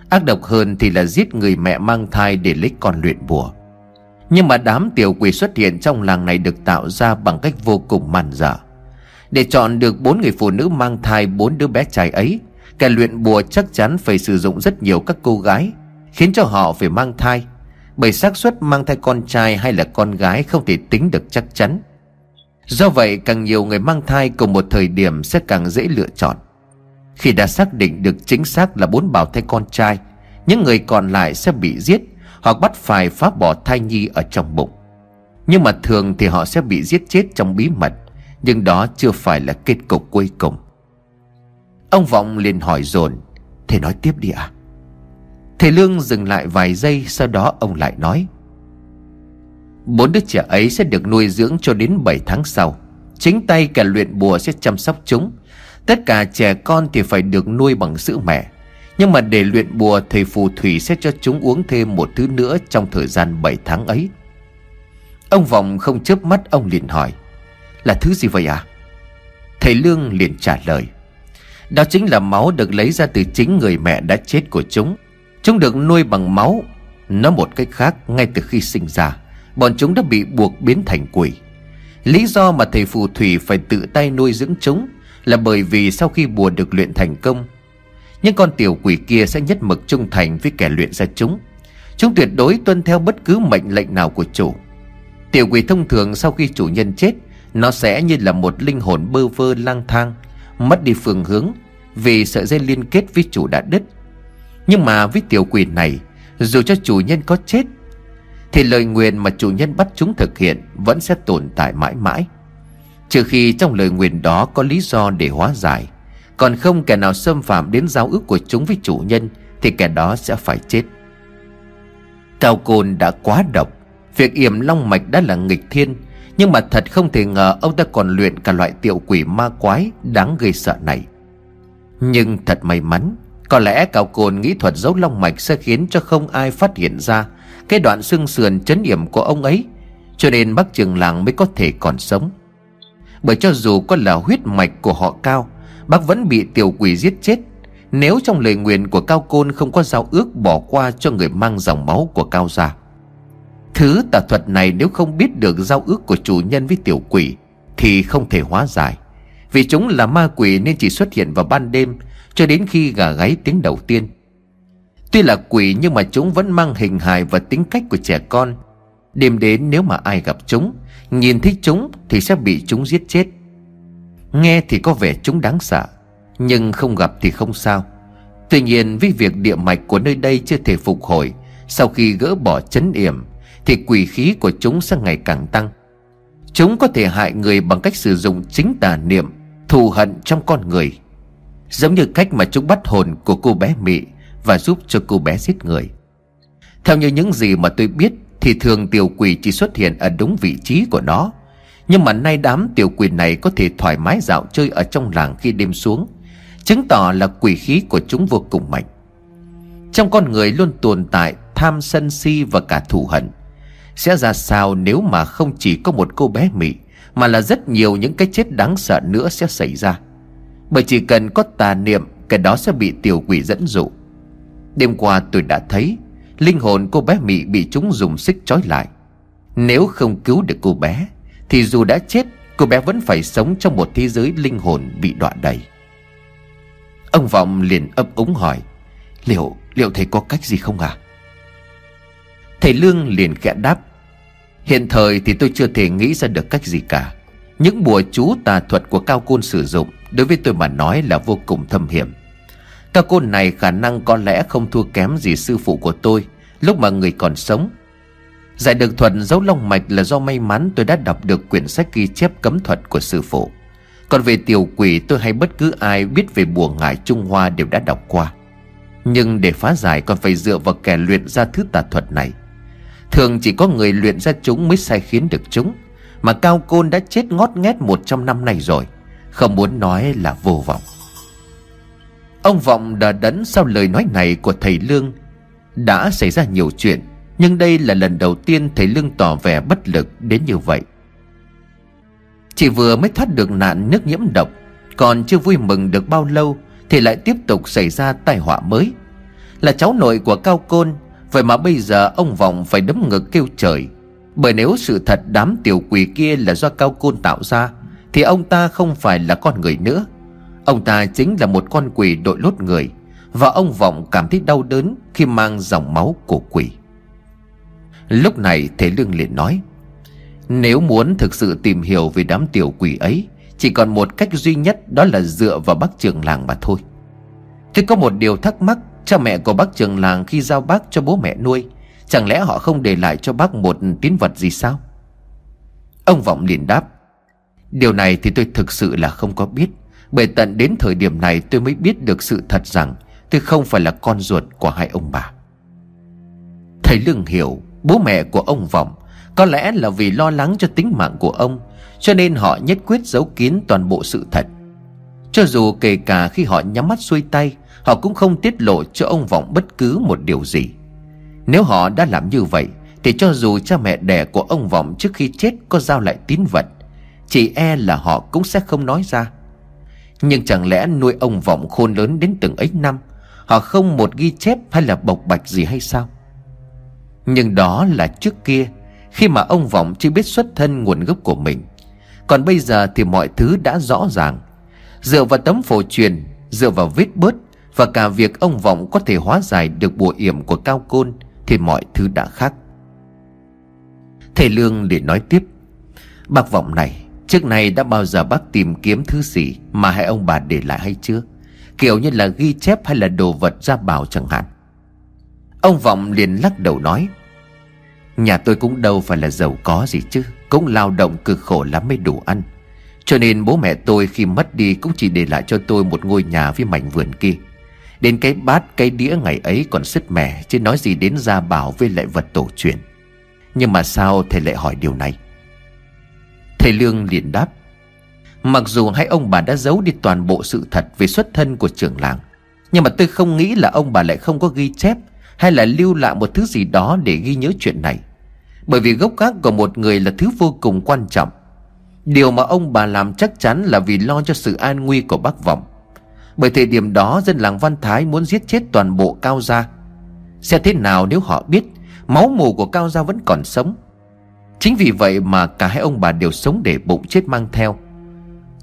Ác độc hơn thì là giết người mẹ mang thai để lấy con luyện bùa. Nhưng mà đám tiểu quỷ xuất hiện trong làng này được tạo ra bằng cách vô cùng màn dở. Để chọn được bốn người phụ nữ mang thai bốn đứa bé trai ấy, Kẻ luyện bùa chắc chắn phải sử dụng rất nhiều các cô gái, Khiến cho họ phải mang thai. Bởi xác suất mang thai con trai hay là con gái không thể tính được chắc chắn. Do vậy, càng nhiều người mang thai cùng một thời điểm sẽ càng dễ lựa chọn. Khi đã xác định được chính xác là bốn bào thai con trai, Những người còn lại sẽ bị giết. Hoặc bắt phải phá bỏ thai nhi ở trong bụng. Nhưng mà thường thì họ sẽ bị giết chết trong bí mật, Nhưng đó chưa phải là kết cục cuối cùng. Ông Vọng liền hỏi dồn, Thầy nói tiếp đi ạ. À? Thầy Lương dừng lại vài giây, Sau đó ông lại nói, Bốn đứa trẻ ấy sẽ được nuôi dưỡng cho đến 7 tháng sau. Chính tay cả luyện bùa sẽ chăm sóc chúng. Tất cả trẻ con thì phải được nuôi bằng sữa mẹ. Nhưng mà để luyện bùa, Thầy phù thủy sẽ cho chúng uống thêm một thứ nữa Trong thời gian 7 tháng ấy. Ông Vọng không chớp mắt, ông liền hỏi, Là thứ gì vậy à Thầy Lương liền trả lời, Đó chính là máu được lấy ra từ chính người mẹ đã chết của chúng. Chúng được nuôi bằng máu Nói một cách khác Ngay từ khi sinh ra. Bọn chúng đã bị buộc biến thành quỷ. Lý do mà thầy phù thủy phải tự tay nuôi dưỡng chúng Là bởi vì sau khi bùa được luyện thành công những con tiểu quỷ kia sẽ nhất mực trung thành với kẻ luyện ra chúng. Chúng tuyệt đối tuân theo bất cứ mệnh lệnh nào của chủ. Tiểu quỷ thông thường sau khi chủ nhân chết, Nó sẽ như là một linh hồn bơ vơ lang thang, Mất đi phương hướng Vì sợi dây liên kết với chủ đã đứt. Nhưng mà với tiểu quỷ này, Dù cho chủ nhân có chết, Thì lời nguyện mà chủ nhân bắt chúng thực hiện Vẫn sẽ tồn tại mãi mãi. Trừ khi trong lời nguyện đó có lý do để hóa giải. Còn không kẻ nào xâm phạm đến giao ước của chúng với chủ nhân, Thì kẻ đó sẽ phải chết. Cao Côn đã quá độc. Việc yểm long mạch đã là nghịch thiên, Nhưng mà thật không thể ngờ ông ta còn luyện cả loại tiểu quỷ ma quái Đáng gây sợ này. Nhưng thật may mắn, Có lẽ Cao Côn nghĩ thuật giấu long mạch Sẽ khiến cho không ai phát hiện ra Cái đoạn xương sườn chấn yểm của ông ấy, Cho nên bác trường làng mới có thể còn sống. Bởi cho dù có là huyết mạch của họ Cao Bác vẫn bị tiểu quỷ giết chết. Nếu trong lời nguyện của Cao Côn không có giao ước bỏ qua cho người mang dòng máu của Cao gia. Thứ tà thuật này nếu không biết được giao ước của chủ nhân với tiểu quỷ, Thì không thể hóa giải. Vì chúng là ma quỷ nên chỉ xuất hiện vào ban đêm, Cho đến khi gà gáy tiếng đầu tiên. Tuy là quỷ nhưng mà chúng vẫn mang hình hài và tính cách của trẻ con. Đêm đến nếu mà ai gặp chúng, Nhìn thấy chúng thì sẽ bị chúng giết chết. Nghe thì có vẻ chúng đáng sợ, nhưng không gặp thì không sao. Tuy nhiên vì việc địa mạch của nơi đây chưa thể phục hồi, Sau khi gỡ bỏ chấn yểm, Thì quỷ khí của chúng sẽ ngày càng tăng. Chúng có thể hại người bằng cách sử dụng chính tà niệm, Thù hận trong con người. Giống như cách mà chúng bắt hồn của cô bé Mỹ Và giúp cho cô bé giết người. Theo như những gì mà tôi biết, Thì thường tiểu quỷ chỉ xuất hiện ở đúng vị trí của nó. Nhưng mà nay đám tiểu quỷ này có thể thoải mái dạo chơi ở trong làng khi đêm xuống, Chứng tỏ là quỷ khí của chúng vô cùng mạnh. Trong con người luôn tồn tại tham sân si và cả thù hận. Sẽ ra sao nếu mà không chỉ có một cô bé mị, Mà là rất nhiều những cái chết đáng sợ nữa sẽ xảy ra. Bởi chỉ cần có tà niệm, Cái đó sẽ bị tiểu quỷ dẫn dụ. Đêm qua tôi đã thấy, Linh hồn cô bé mị bị chúng dùng xích trói lại. Nếu không cứu được cô bé thì dù đã chết Cô bé vẫn phải sống trong một thế giới linh hồn bị đọa đầy. Ông Vọng liền ấp úng hỏi Liệu, liệu thầy có cách gì không à Thầy Lương liền khẽ đáp Hiện thời thì tôi chưa thể nghĩ ra được cách gì cả. Những bùa chú tà thuật của Cao Côn sử dụng Đối với tôi mà nói là vô cùng thâm hiểm. Cao Côn này khả năng có lẽ không thua kém gì sư phụ của tôi Lúc mà người còn sống Giải được thuật giấu long mạch là do may mắn tôi đã đọc được quyển sách ghi chép cấm thuật của sư phụ. Còn về tiểu quỷ, tôi hay bất cứ ai biết về bùa ngải Trung Hoa đều đã đọc qua. Nhưng để phá giải, còn phải dựa vào kẻ luyện ra thứ tà thuật này. Thường chỉ có người luyện ra chúng mới sai khiến được chúng, Mà Cao Côn đã chết ngót nghét 100 năm nay rồi. Không muốn nói là vô vọng. Ông Vọng đã đấn sau lời nói này của thầy Lương. Đã xảy ra nhiều chuyện nhưng đây là lần đầu tiên thầy Lương tỏ vẻ bất lực đến như vậy. Chỉ vừa mới thoát được nạn nước nhiễm độc, Còn chưa vui mừng được bao lâu Thì lại tiếp tục xảy ra tai họa mới. Là cháu nội của Cao Côn, Vậy mà bây giờ ông Vọng phải đấm ngực kêu trời. Bởi nếu sự thật đám tiểu quỷ kia là do Cao Côn tạo ra, Thì ông ta không phải là con người nữa. Ông ta chính là một con quỷ đội lốt người, Và ông Vọng cảm thấy đau đớn khi mang dòng máu của quỷ. Lúc này Thế Lương liền nói, nếu muốn thực sự tìm hiểu về đám tiểu quỷ ấy, Chỉ còn một cách duy nhất Đó là dựa vào bác trường làng mà thôi. Tôi có một điều thắc mắc, Cha mẹ của bác trường làng khi giao bác cho bố mẹ nuôi, Chẳng lẽ họ không để lại cho bác một tín vật gì sao? Ông Vọng liền đáp, Điều này thì tôi thực sự là không có biết, Bởi tận đến thời điểm này tôi mới biết được sự thật rằng Tôi không phải là con ruột của hai ông bà. Thầy Lương hiểu Bố mẹ của ông Vọng. Có lẽ là vì lo lắng cho tính mạng của ông, Cho nên họ nhất quyết giấu kín toàn bộ sự thật. Cho dù kể cả khi họ nhắm mắt xuôi tay, Họ cũng không tiết lộ cho ông Vọng bất cứ một điều gì. Nếu họ đã làm như vậy, Thì cho dù cha mẹ đẻ của ông Vọng trước khi chết có giao lại tín vật, Chỉ e là họ cũng sẽ không nói ra. Nhưng chẳng lẽ nuôi ông vọng khôn lớn đến từng ấy năm, Họ không một ghi chép hay là bộc bạch gì hay sao? Nhưng đó là trước kia, Khi mà ông vọng chưa biết xuất thân nguồn gốc của mình. Còn bây giờ thì mọi thứ đã rõ ràng. Dựa vào tấm phổ truyền, Dựa vào vết bớt Và cả việc ông vọng có thể hóa giải được bùa yểm của cao côn Thì mọi thứ đã khác. Thầy Lương để nói tiếp, Bác vọng này, Trước này đã bao giờ bác tìm kiếm thứ gì Mà hai ông bà để lại hay chưa? Kiểu như là ghi chép hay là đồ vật gia bảo chẳng hạn. Ông Vọng liền lắc đầu nói, Nhà tôi cũng đâu phải là giàu có gì chứ, Cũng lao động cực khổ lắm mới đủ ăn. Cho nên bố mẹ tôi khi mất đi Cũng chỉ để lại cho tôi một ngôi nhà với mảnh vườn kia. Đến cái bát, cái đĩa ngày ấy còn sứt mẻ, Chứ nói gì đến gia bảo với lại vật tổ truyền. Nhưng mà sao thầy lại hỏi điều này? Thầy Lương liền đáp, Mặc dù hai ông bà đã giấu đi toàn bộ sự thật về xuất thân của trưởng làng, Nhưng mà tôi không nghĩ là ông bà lại không có ghi chép hay là lưu lại một thứ gì đó để ghi nhớ chuyện này? Bởi vì gốc gác của một người là thứ vô cùng quan trọng. Điều mà ông bà làm chắc chắn là vì lo cho sự an nguy của bác Vọng. Bởi thời điểm đó, dân làng Văn Thái muốn giết chết toàn bộ Cao Gia. Sẽ thế nào nếu họ biết Máu mù của Cao Gia vẫn còn sống? Chính vì vậy mà cả hai ông bà đều sống để bụng chết mang theo.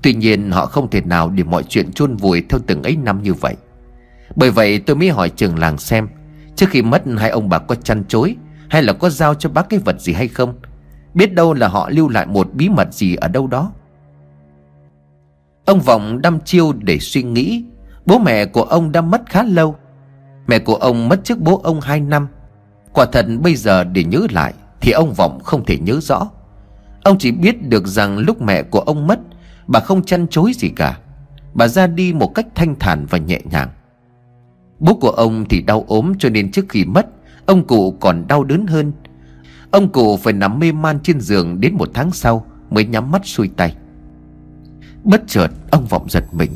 Tuy nhiên, họ không thể nào để mọi chuyện chôn vùi theo từng ấy năm như vậy. Bởi vậy tôi mới hỏi trường làng xem Trước khi mất, hai ông bà có chăn chối, Hay là có giao cho bác cái vật gì hay không? Biết đâu là họ lưu lại một bí mật gì ở đâu đó. Ông Vọng đăm chiêu để suy nghĩ. Bố mẹ của ông đã mất khá lâu. Mẹ của ông mất trước bố ông 2 năm. Quả thật bây giờ để nhớ lại Thì ông Vọng không thể nhớ rõ. Ông chỉ biết được rằng lúc mẹ của ông mất, Bà không chăn chối gì cả. Bà ra đi một cách thanh thản và nhẹ nhàng. Bố của ông thì đau ốm cho nên trước khi mất, Ông cụ còn đau đớn hơn. Ông cụ phải nằm mê man trên giường đến một tháng sau Mới nhắm mắt xuôi tay. Bất chợt, ông vọng giật mình.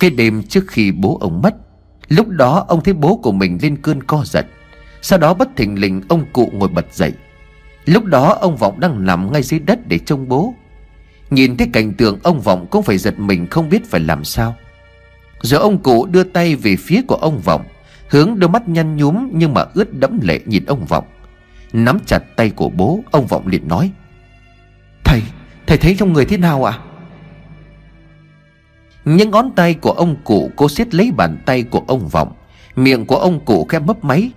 Cái đêm trước khi bố ông mất, Lúc đó ông thấy bố của mình lên cơn co giật. Sau đó bất thình lình, ông cụ ngồi bật dậy. Lúc đó ông Vọng đang nằm ngay dưới đất để trông bố. Nhìn thấy cảnh tượng ông Vọng cũng phải giật mình không biết phải làm sao. Rồi ông cụ đưa tay về phía của ông Vọng Hướng đôi mắt nhăn nhúm nhưng mà ướt đẫm lệ nhìn ông Vọng Nắm chặt tay của bố Ông Vọng liền nói Thầy, thầy thấy trong người thế nào ạ? À? Những ngón tay của ông cụ cố siết lấy bàn tay của ông Vọng Miệng của ông cụ khẽ mấp máy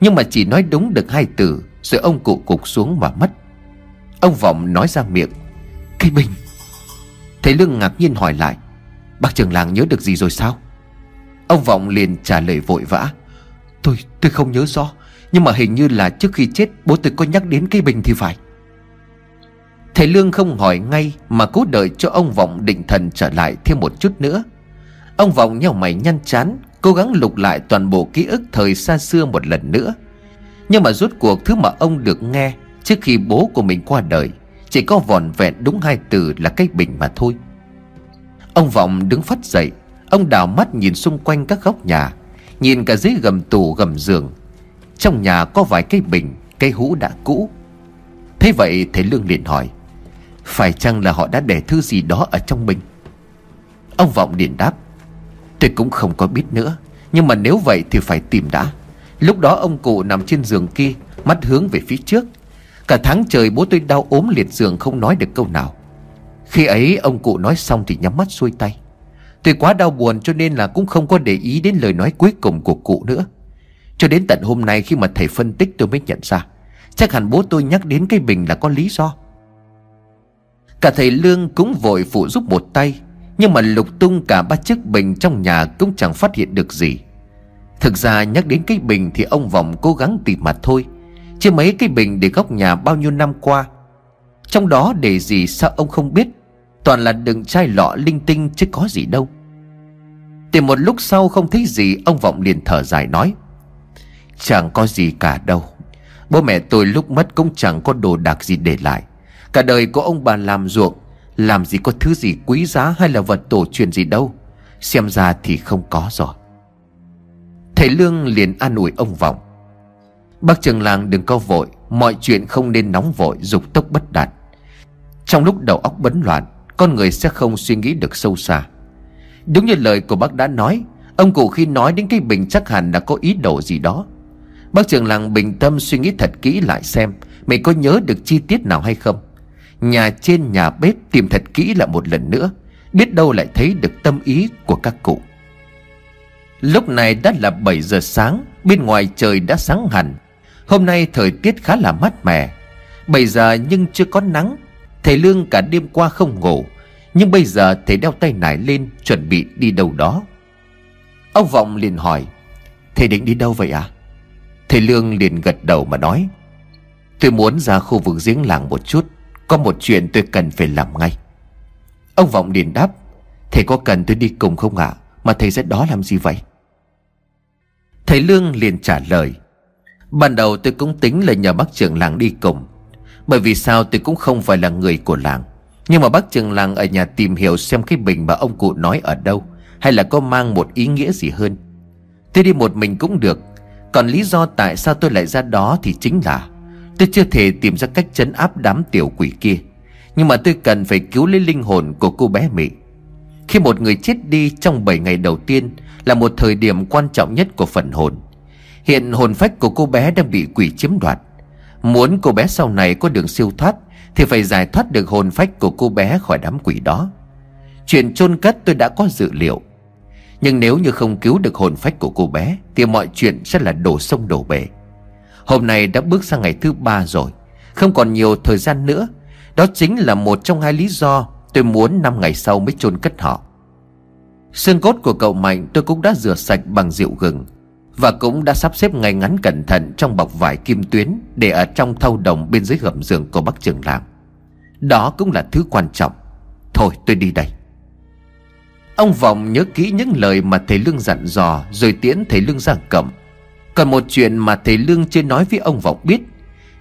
Nhưng mà chỉ nói đúng được hai từ Rồi ông cụ cục xuống và mất Ông Vọng nói ra miệng cái bình Thầy Lương ngạc nhiên hỏi lại Bác trưởng làng nhớ được gì rồi sao? Ông Vọng liền trả lời vội vã. Tôi tôi không nhớ rõ, Nhưng mà hình như là trước khi chết, Bố tôi có nhắc đến cây bình thì phải. Thầy Lương không hỏi ngay Mà cố đợi cho ông Vọng định thần trở lại thêm một chút nữa. Ông Vọng nhau mày nhăn chán, Cố gắng lục lại toàn bộ ký ức thời xa xưa một lần nữa. Nhưng mà rốt cuộc thứ mà ông được nghe Trước khi bố của mình qua đời, chỉ có vòn vẹn đúng hai từ là cái bình mà thôi. Ông Vọng đứng phát dậy, Ông đào mắt nhìn xung quanh các góc nhà, Nhìn cả dưới gầm tủ gầm giường. Trong nhà có vài cái bình Cây hũ đã cũ. Thế vậy thầy Lương liền hỏi, Phải chăng là họ đã để thứ gì đó ở trong bình? Ông Vọng liền đáp, Tôi cũng không có biết nữa, Nhưng mà nếu vậy thì phải tìm đã. Lúc đó ông cụ nằm trên giường kia, Mắt hướng về phía trước. Cả tháng trời bố tôi đau ốm liệt giường không nói được câu nào. Khi ấy, ông cụ nói xong thì nhắm mắt xuôi tay. Tôi quá đau buồn cho nên là cũng không có để ý đến lời nói cuối cùng của cụ nữa. Cho đến tận hôm nay khi mà thầy phân tích tôi mới nhận ra, Chắc hẳn bố tôi nhắc đến cái bình là có lý do. Cả thầy Lương cũng vội phụ giúp một tay, Nhưng mà lục tung cả ba chiếc bình trong nhà cũng chẳng phát hiện được gì. Thực ra nhắc đến cái bình thì ông Vọng cố gắng tìm mà thôi, Chứ mấy cái bình để góc nhà bao nhiêu năm qua, Trong đó để gì sao ông không biết? Toàn là đựng chai lọ linh tinh chứ có gì đâu. Tìm một lúc sau không thấy gì, Ông Vọng liền thở dài nói, Chẳng có gì cả đâu. Bố mẹ tôi lúc mất cũng chẳng có đồ đạc gì để lại. Cả đời của ông bà làm ruộng, Làm gì có thứ gì quý giá hay là vật tổ truyền gì đâu. Xem ra thì không có rồi. Thầy Lương liền an ủi ông Vọng, Bác trường làng đừng có vội, Mọi chuyện không nên nóng vội, dục tốc bất đạt. Trong lúc đầu óc bấn loạn con người sẽ không suy nghĩ được sâu xa. Đúng như lời của bác đã nói, Ông cụ khi nói đến cái bình chắc hẳn là có ý đồ gì đó. Bác trường làng bình tâm suy nghĩ thật kỹ lại xem, Mày có nhớ được chi tiết nào hay không? Nhà trên nhà bếp tìm thật kỹ lại một lần nữa, Biết đâu lại thấy được tâm ý của các cụ. Lúc này đã là 7 giờ sáng, Bên ngoài trời đã sáng hẳn. Hôm nay thời tiết khá là mát mẻ. 7 giờ nhưng chưa có nắng Thầy Lương cả đêm qua không ngủ, Nhưng bây giờ thầy đeo tay nải lên Chuẩn bị đi đâu đó. Ông Vọng liền hỏi, Thầy định đi đâu vậy à Thầy Lương liền gật đầu mà nói, Tôi muốn ra khu vực giếng làng một chút, Có một chuyện tôi cần phải làm ngay. Ông Vọng liền đáp, Thầy có cần tôi đi cùng không ạ? À? Mà thầy sẽ đó làm gì vậy? Thầy Lương liền trả lời, Ban đầu tôi cũng tính là nhờ bác trưởng làng đi cùng bởi vì sao tôi cũng không phải là người của làng. Nhưng mà bác trường làng ở nhà tìm hiểu xem cái bình mà ông cụ nói ở đâu, Hay là có mang một ý nghĩa gì hơn. Tôi đi một mình cũng được. Còn lý do tại sao tôi lại ra đó thì chính là Tôi chưa thể tìm ra cách chấn áp đám tiểu quỷ kia. Nhưng mà tôi cần phải cứu lấy linh hồn của cô bé Mỹ Khi một người chết đi trong 7 ngày đầu tiên Là một thời điểm quan trọng nhất của phần hồn. Hiện hồn phách của cô bé đang bị quỷ chiếm đoạt. Muốn cô bé sau này có đường siêu thoát, Thì phải giải thoát được hồn phách của cô bé khỏi đám quỷ đó. Chuyện chôn cất tôi đã có dự liệu. Nhưng nếu như không cứu được hồn phách của cô bé, Thì mọi chuyện sẽ là đổ sông đổ bể. Hôm nay đã bước sang ngày thứ ba rồi, Không còn nhiều thời gian nữa. Đó chính là một trong hai lý do Tôi muốn năm ngày sau mới chôn cất họ. Xương cốt của cậu Mạnh tôi cũng đã rửa sạch bằng rượu gừng. Và cũng đã sắp xếp ngay ngắn cẩn thận trong bọc vải kim tuyến Để ở trong thau đồng bên dưới gầm giường của bác trường làng. Đó cũng là thứ quan trọng. Thôi tôi đi đây. Ông Vọng nhớ kỹ những lời mà thầy Lương dặn dò, Rồi tiễn thầy Lương ra cầm. còn một chuyện mà thầy Lương chưa nói với ông Vọng biết.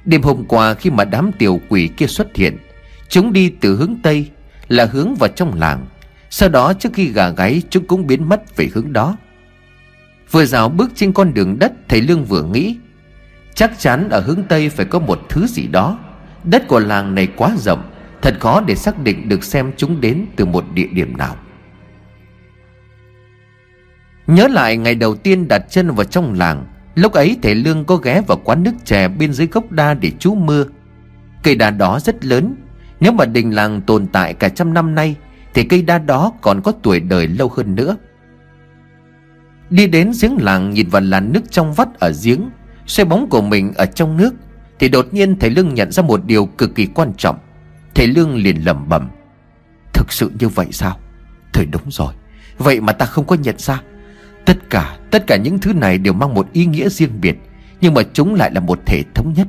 Đêm hôm qua khi mà đám tiểu quỷ kia xuất hiện, Chúng đi từ hướng Tây, Là hướng vào trong làng. Sau đó trước khi gà gáy, chúng cũng biến mất về hướng đó. Vừa rào bước trên con đường đất, Thầy Lương vừa nghĩ, Chắc chắn ở hướng Tây phải có một thứ gì đó. Đất của làng này quá rộng, Thật khó để xác định được xem chúng đến từ một địa điểm nào. Nhớ lại ngày đầu tiên đặt chân vào trong làng, Lúc ấy thầy Lương có ghé vào quán nước chè bên dưới gốc đa để trú mưa. Cây đa đó rất lớn, Nếu mà đình làng tồn tại cả trăm năm nay, Thì cây đa đó còn có tuổi đời lâu hơn nữa. Đi đến giếng làng nhìn vào làn nước trong vắt ở giếng Xoay bóng của mình ở trong nước Thì đột nhiên thầy Lương nhận ra một điều cực kỳ quan trọng. Thầy Lương liền lẩm bẩm Thực sự như vậy sao? Thời đúng rồi Vậy mà ta không có nhận ra. Tất cả, tất cả những thứ này đều mang một ý nghĩa riêng biệt Nhưng mà chúng lại là một thể thống nhất.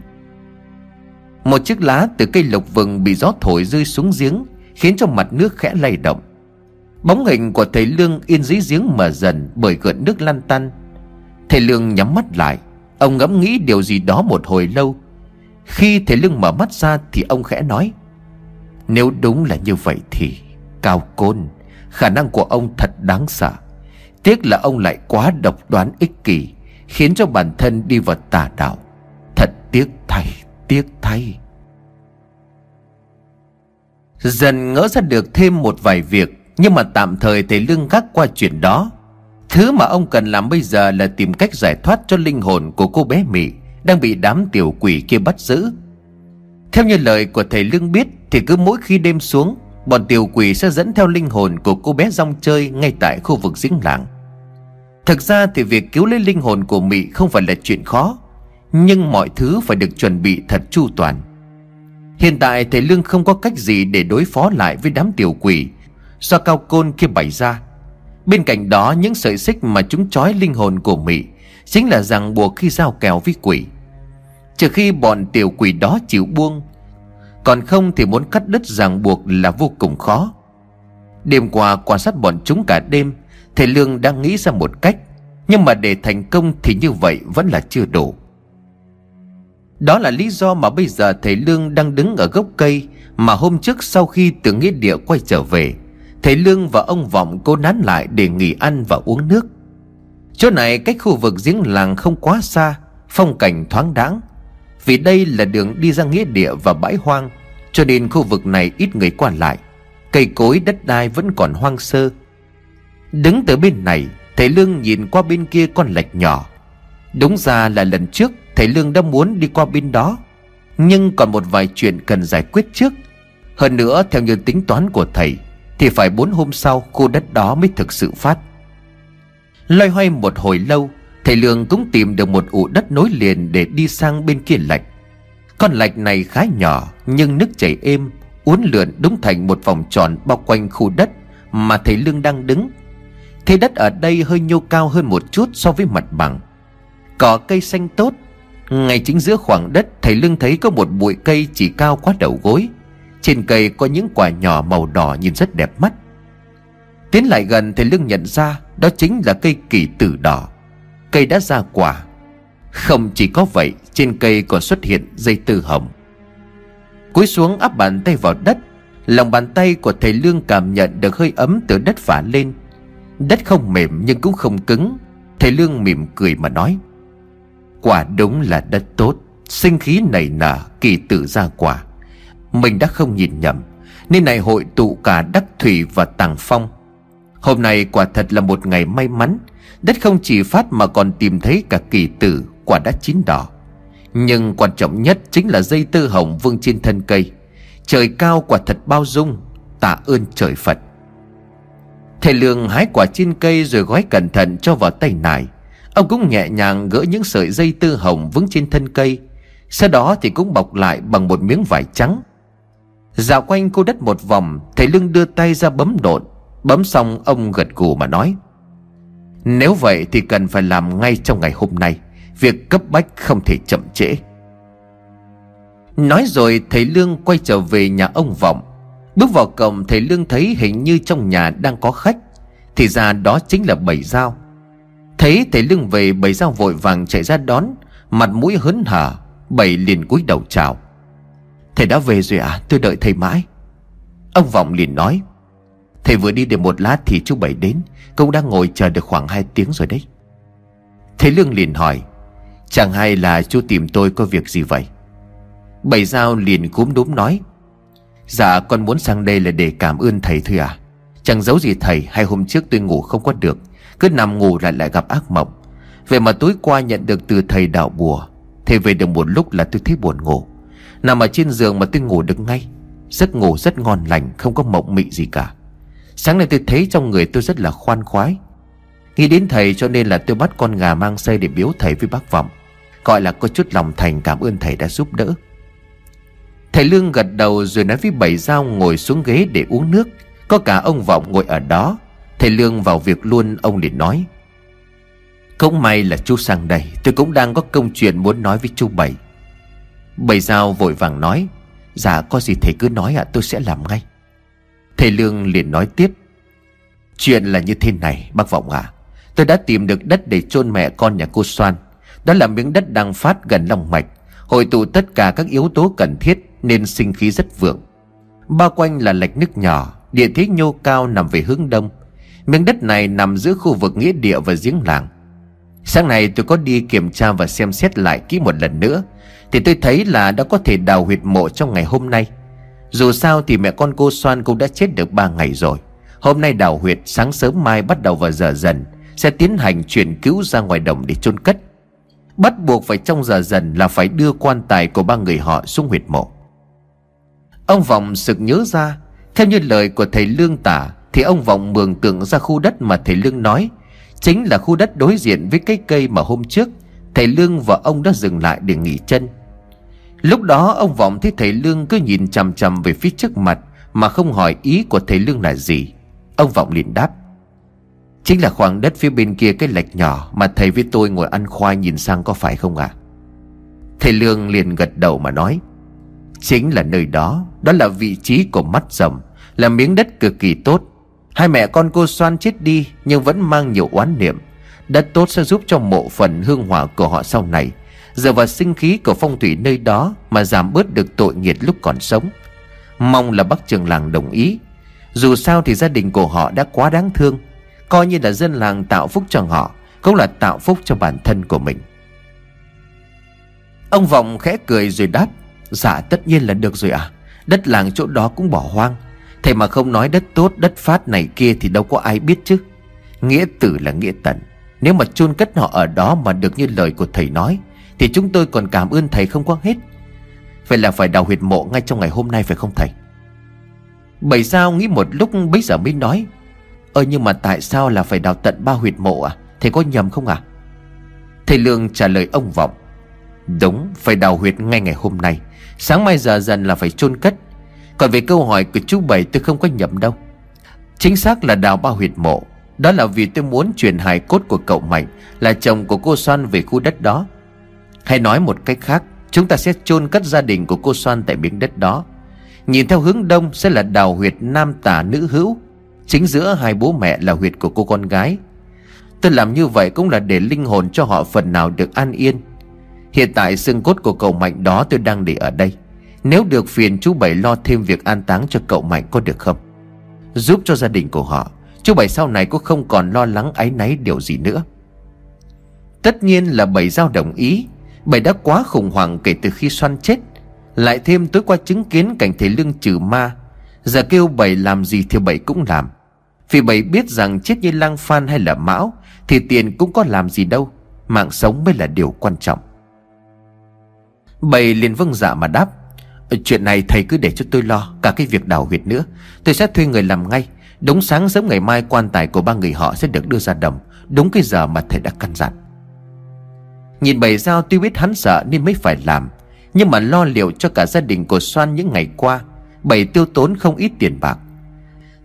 Một chiếc lá từ cây lộc vừng bị gió thổi rơi xuống giếng Khiến cho mặt nước khẽ lay động. Bóng hình của thầy Lương yên dưới giếng mở dần bởi gợn nước lan tăn. Thầy Lương nhắm mắt lại, Ông ngẫm nghĩ điều gì đó một hồi lâu. Khi thầy Lương mở mắt ra thì ông khẽ nói, Nếu đúng là như vậy thì, Cao Côn, Khả năng của ông thật đáng sợ. Tiếc là ông lại quá độc đoán ích kỷ, Khiến cho bản thân đi vào tà đạo. Thật tiếc thay Tiếc thay. Dần ngỡ ra được thêm một vài việc. Nhưng mà tạm thời thầy lương gác qua chuyện đó. Thứ mà ông cần làm bây giờ là tìm cách giải thoát cho linh hồn của cô bé Mỹ Đang bị đám tiểu quỷ kia bắt giữ. Theo như lời của thầy Lương biết Thì cứ mỗi khi đêm xuống, Bọn tiểu quỷ sẽ dẫn theo linh hồn của cô bé rong chơi ngay tại khu vực giếng làng. Thực ra thì việc cứu lấy linh hồn của Mị không phải là chuyện khó, Nhưng mọi thứ phải được chuẩn bị thật chu toàn. Hiện tại thầy Lương không có cách gì để đối phó lại với đám tiểu quỷ Do cao côn kia bày ra. Bên cạnh đó, những sợi xích mà chúng trói linh hồn của Mị Chính là ràng buộc khi giao kèo với quỷ. Trừ khi bọn tiểu quỷ đó chịu buông, còn không thì muốn cắt đứt ràng buộc là vô cùng khó. Đêm qua, quan sát bọn chúng cả đêm, Thầy Lương đang nghĩ ra một cách, Nhưng mà để thành công thì như vậy vẫn là chưa đủ. Đó là lý do mà bây giờ thầy Lương đang đứng ở gốc cây Mà hôm trước sau khi từ nghĩa địa quay trở về Thầy Lương và ông Vọng cố nán lại để nghỉ ăn và uống nước. Chỗ này cách khu vực giếng làng không quá xa, Phong cảnh thoáng đáng vì đây là đường đi ra nghĩa địa và bãi hoang, Cho nên khu vực này ít người qua lại. Cây cối đất đai vẫn còn hoang sơ. Đứng từ bên này, Thầy Lương nhìn qua bên kia con lạch nhỏ. Đúng ra là lần trước, Thầy Lương đã muốn đi qua bên đó. Nhưng còn một vài chuyện cần giải quyết trước. Hơn nữa, theo như tính toán của thầy thì phải bốn hôm sau khu đất đó mới thực sự phát. Loay hoay một hồi lâu, Thầy Lương cũng tìm được một ụ đất nối liền Để đi sang bên kia lạch. Con lạch này khá nhỏ, Nhưng nước chảy êm, Uốn lượn đúng thành một vòng tròn bao quanh khu đất Mà thầy Lương đang đứng. Thế đất ở đây hơi nhô cao hơn một chút so với mặt bằng. Cỏ cây xanh tốt. Ngay chính giữa khoảng đất, Thầy Lương thấy có một bụi cây chỉ cao quá đầu gối. Trên cây có những quả nhỏ màu đỏ nhìn rất đẹp mắt. Tiến lại gần thì Lương nhận ra Đó chính là cây kỳ tử đỏ. Cây đã ra quả. Không chỉ có vậy, Trên cây còn xuất hiện dây tư hồng. Cúi xuống áp bàn tay vào đất, Lòng bàn tay của thầy Lương cảm nhận được hơi ấm từ đất phả lên. Đất không mềm nhưng cũng không cứng. Thầy Lương mỉm cười mà nói, Quả đúng là đất tốt, Sinh khí nảy nở, kỳ tử ra quả. Mình đã không nhìn nhầm. Nên này hội tụ cả Đắc Thủy và Tàng Phong. Hôm nay quả thật là một ngày may mắn. Đất không chỉ phát mà còn tìm thấy cả kỳ tử, Quả đã chín đỏ. Nhưng quan trọng nhất chính là dây tư hồng vương trên thân cây. Trời cao quả thật bao dung, Tạ ơn trời Phật. Thầy Lương hái quả trên cây rồi gói cẩn thận cho vào tay nải Ông cũng nhẹ nhàng gỡ những sợi dây tư hồng vững trên thân cây. Sau đó thì cũng bọc lại bằng một miếng vải trắng. Dạo quanh khu đất một vòng, Thầy Lương đưa tay ra bấm đột Bấm xong, ông gật gù mà nói, Nếu vậy thì cần phải làm ngay trong ngày hôm nay. Việc cấp bách không thể chậm trễ. Nói rồi, thầy Lương quay trở về nhà ông Vọng. Bước vào cổng, thầy Lương thấy hình như trong nhà đang có khách. Thì ra đó chính là bảy dao. Thấy thầy Lương về bảy dao vội vàng chạy ra đón. Mặt mũi hớn hở Bảy liền cúi đầu chào. Thầy đã về rồi à? Tôi đợi thầy mãi. Ông Vọng liền nói, Thầy vừa đi được một lát thì chú Bảy đến Cậu đang ngồi chờ được khoảng 2 tiếng rồi đấy. Thầy Lương liền hỏi, Chẳng hay là chú tìm tôi có việc gì vậy? Bảy giao liền cúm đúm nói Dạ con muốn sang đây là để cảm ơn thầy thôi à. Chẳng giấu gì thầy, Hai hôm trước tôi ngủ không có được, Cứ nằm ngủ lại lại gặp ác mộng. Vậy mà tối qua nhận được từ thầy đạo bùa, Thầy về được một lúc là tôi thấy buồn ngủ. Nằm ở trên giường mà tôi ngủ được ngay. Giấc ngủ rất ngon lành, Không có mộng mị gì cả. Sáng nay tôi thấy trong người tôi rất là khoan khoái. Nghĩ đến thầy cho nên là tôi bắt con gà mang xây để biếu thầy với bác vọng. Gọi là có chút lòng thành cảm ơn thầy đã giúp đỡ. Thầy Lương gật đầu rồi nói với bảy dao ngồi xuống ghế để uống nước. Có cả ông Vọng ngồi ở đó. Thầy Lương vào việc luôn, ông liền nói. Cũng may là chú sang đây, Tôi cũng đang có công chuyện muốn nói với chú Bảy. Bầy dao vội vàng nói Dạ có gì thầy cứ nói ạ, tôi sẽ làm ngay. Thầy Lương liền nói tiếp, Chuyện là như thế này, bác Vọng à Tôi đã tìm được đất để chôn mẹ con nhà cô Soan. Đó là miếng đất đang phát gần lòng mạch. Hội tụ tất cả các yếu tố cần thiết nên sinh khí rất vượng. Bao quanh là lạch nước nhỏ, địa thế nhô cao nằm về hướng đông. Miếng đất này nằm giữa khu vực nghĩa địa và giếng làng. Sáng nay tôi có đi kiểm tra và xem xét lại kỹ một lần nữa thì tôi thấy là đã có thể đào huyệt mộ trong ngày hôm nay. Dù sao thì mẹ con cô Soan cũng đã chết được 3 ngày rồi. Hôm nay đào huyệt, sáng sớm mai bắt đầu vào giờ dần, Sẽ tiến hành chuyển cứu ra ngoài đồng để chôn cất. Bắt buộc phải trong giờ dần là phải đưa quan tài của ba người họ xuống huyệt mộ. Ông Vọng sực nhớ ra, Theo như lời của thầy Lương tả, Thì ông Vọng mường tượng ra khu đất mà thầy Lương nói, Chính là khu đất đối diện với cái cây mà hôm trước Thầy Lương và ông đã dừng lại để nghỉ chân. Lúc đó, ông Vọng thấy thầy Lương cứ nhìn chằm chằm về phía trước mặt, Mà không hỏi ý của thầy Lương là gì. Ông Vọng liền đáp, Chính là khoảng đất phía bên kia cái lạch nhỏ Mà thầy với tôi ngồi ăn khoai nhìn sang có phải không ạ? À? Thầy Lương liền gật đầu mà nói, Chính là nơi đó Đó là vị trí của mắt rồng, Là miếng đất cực kỳ tốt. Hai mẹ con cô xoan chết đi Nhưng vẫn mang nhiều oán niệm. Đất tốt sẽ giúp cho mộ phần hương hỏa của họ sau này Dựa vào sinh khí của phong thủy nơi đó Mà giảm bớt được tội nghiệt lúc còn sống. Mong là bác trường làng đồng ý. Dù sao thì gia đình của họ đã quá đáng thương. Coi như là dân làng tạo phúc cho họ, Cũng là tạo phúc cho bản thân của mình. Ông Vọng khẽ cười rồi đáp Dạ tất nhiên là được rồi à Đất làng chỗ đó cũng bỏ hoang. Thầy mà không nói đất tốt, đất phát này kia Thì đâu có ai biết chứ. Nghĩa tử là nghĩa tận. Nếu mà chôn cất họ ở đó mà được như lời của thầy nói thì chúng tôi còn cảm ơn thầy không có hết. Vậy là phải đào huyệt mộ ngay trong ngày hôm nay phải không thầy? Bảy sao nghĩ một lúc bấy giờ mới nói, Ơ, nhưng mà tại sao là phải đào tận ba huyệt mộ à? Thầy có nhầm không à? Thầy Lương trả lời ông Vọng, Đúng, phải đào huyệt ngay ngày hôm nay. Sáng mai giờ dần là phải chôn cất. Còn về câu hỏi của chú Bảy tôi không có nhầm đâu. Chính xác là đào ba huyệt mộ. Đó là vì tôi muốn truyền hài cốt của cậu Mạnh, Là chồng của cô Soan về khu đất đó. Hay nói một cách khác, Chúng ta sẽ chôn cất gia đình của cô Soan tại miếng đất đó. Nhìn theo hướng đông sẽ là đào huyệt nam tả nữ hữu, Chính giữa hai bố mẹ là huyệt của cô con gái. Tôi làm như vậy cũng là để linh hồn cho họ phần nào được an yên. Hiện tại xương cốt của cậu Mạnh đó tôi đang để ở đây. Nếu được phiền chú Bảy lo thêm việc an táng cho cậu Mạnh có được không? Giúp cho gia đình của họ, Chú Bảy sau này cũng không còn lo lắng áy náy điều gì nữa. Tất nhiên là Bảy giao đồng ý. Bảy đã quá khủng hoảng kể từ khi xoan chết. Lại thêm tối qua chứng kiến cảnh thầy lương trừ ma. Giờ kêu Bảy làm gì thì Bảy cũng làm. Vì Bảy biết rằng chết như lang phan hay là mão, Thì tiền cũng có làm gì đâu. Mạng sống mới là điều quan trọng. Bảy liền vâng dạ mà đáp, Chuyện này thầy cứ để cho tôi lo, Cả cái việc đào huyệt nữa. Tôi sẽ thuê người làm ngay. Đúng sáng sớm ngày mai quan tài của ba người họ sẽ được đưa ra đồng. Đúng cái giờ mà thầy đã căn dặn. Nhìn bầy dao tuy biết hắn sợ nên mới phải làm. Nhưng mà lo liệu cho cả gia đình của Soan những ngày qua, Bầy tiêu tốn không ít tiền bạc.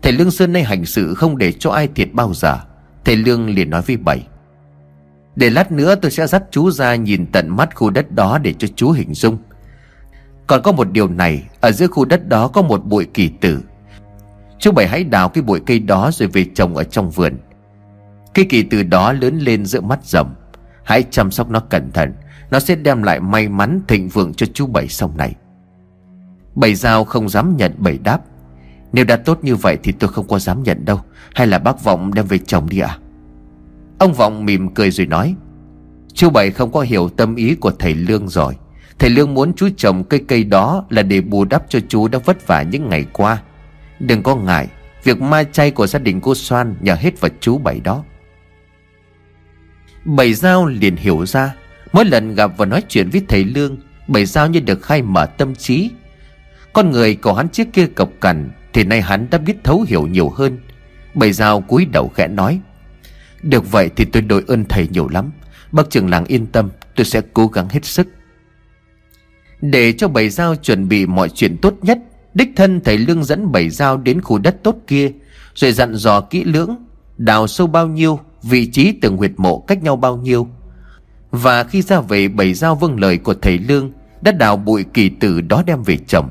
Thầy Lương Sơn nay hành sự không để cho ai thiệt bao giờ, Thầy Lương liền nói với bầy. Để lát nữa tôi sẽ dắt chú ra nhìn tận mắt khu đất đó để cho chú hình dung. Còn có một điều này, Ở giữa khu đất đó có một bụi kỳ tử. Chú bảy hãy đào cái bụi cây đó rồi về trồng ở trong vườn. Cây kỳ từ đó lớn lên giữa mắt rồng Hãy chăm sóc nó cẩn thận. Nó sẽ đem lại may mắn thịnh vượng cho chú Bảy sau này. Bảy Giao không dám nhận Bảy đáp. Nếu đã tốt như vậy thì tôi không có dám nhận đâu. Hay là bác Vọng đem về chồng đi à Ông Vọng mỉm cười rồi nói, Chú Bảy không có hiểu tâm ý của thầy Lương rồi. Thầy Lương muốn chú trồng cây cây đó Là để bù đắp cho chú đã vất vả những ngày qua. Đừng có ngại, Việc ma chay của gia đình cô Soan Nhờ hết vào chú Bảy đó. Bảy Giao liền hiểu ra. Mỗi lần gặp và nói chuyện với thầy Lương, Bảy Giao như được khai mở tâm trí. Con người của hắn trước kia cộc cằn, Thì nay hắn đã biết thấu hiểu nhiều hơn. Bảy Giao cúi đầu khẽ nói, Được vậy thì tôi đội ơn thầy nhiều lắm. Bác trưởng làng yên tâm, Tôi sẽ cố gắng hết sức. Để cho bảy Giao chuẩn bị mọi chuyện tốt nhất, Đích thân thầy Lương dẫn bảy Giao đến khu đất tốt kia, Rồi dặn dò kỹ lưỡng, Đào sâu bao nhiêu Vị trí từng huyệt mộ cách nhau bao nhiêu. Và khi ra về bảy giao vâng lời của thầy Lương, Đã đào bụi kỳ tử đó đem về trồng.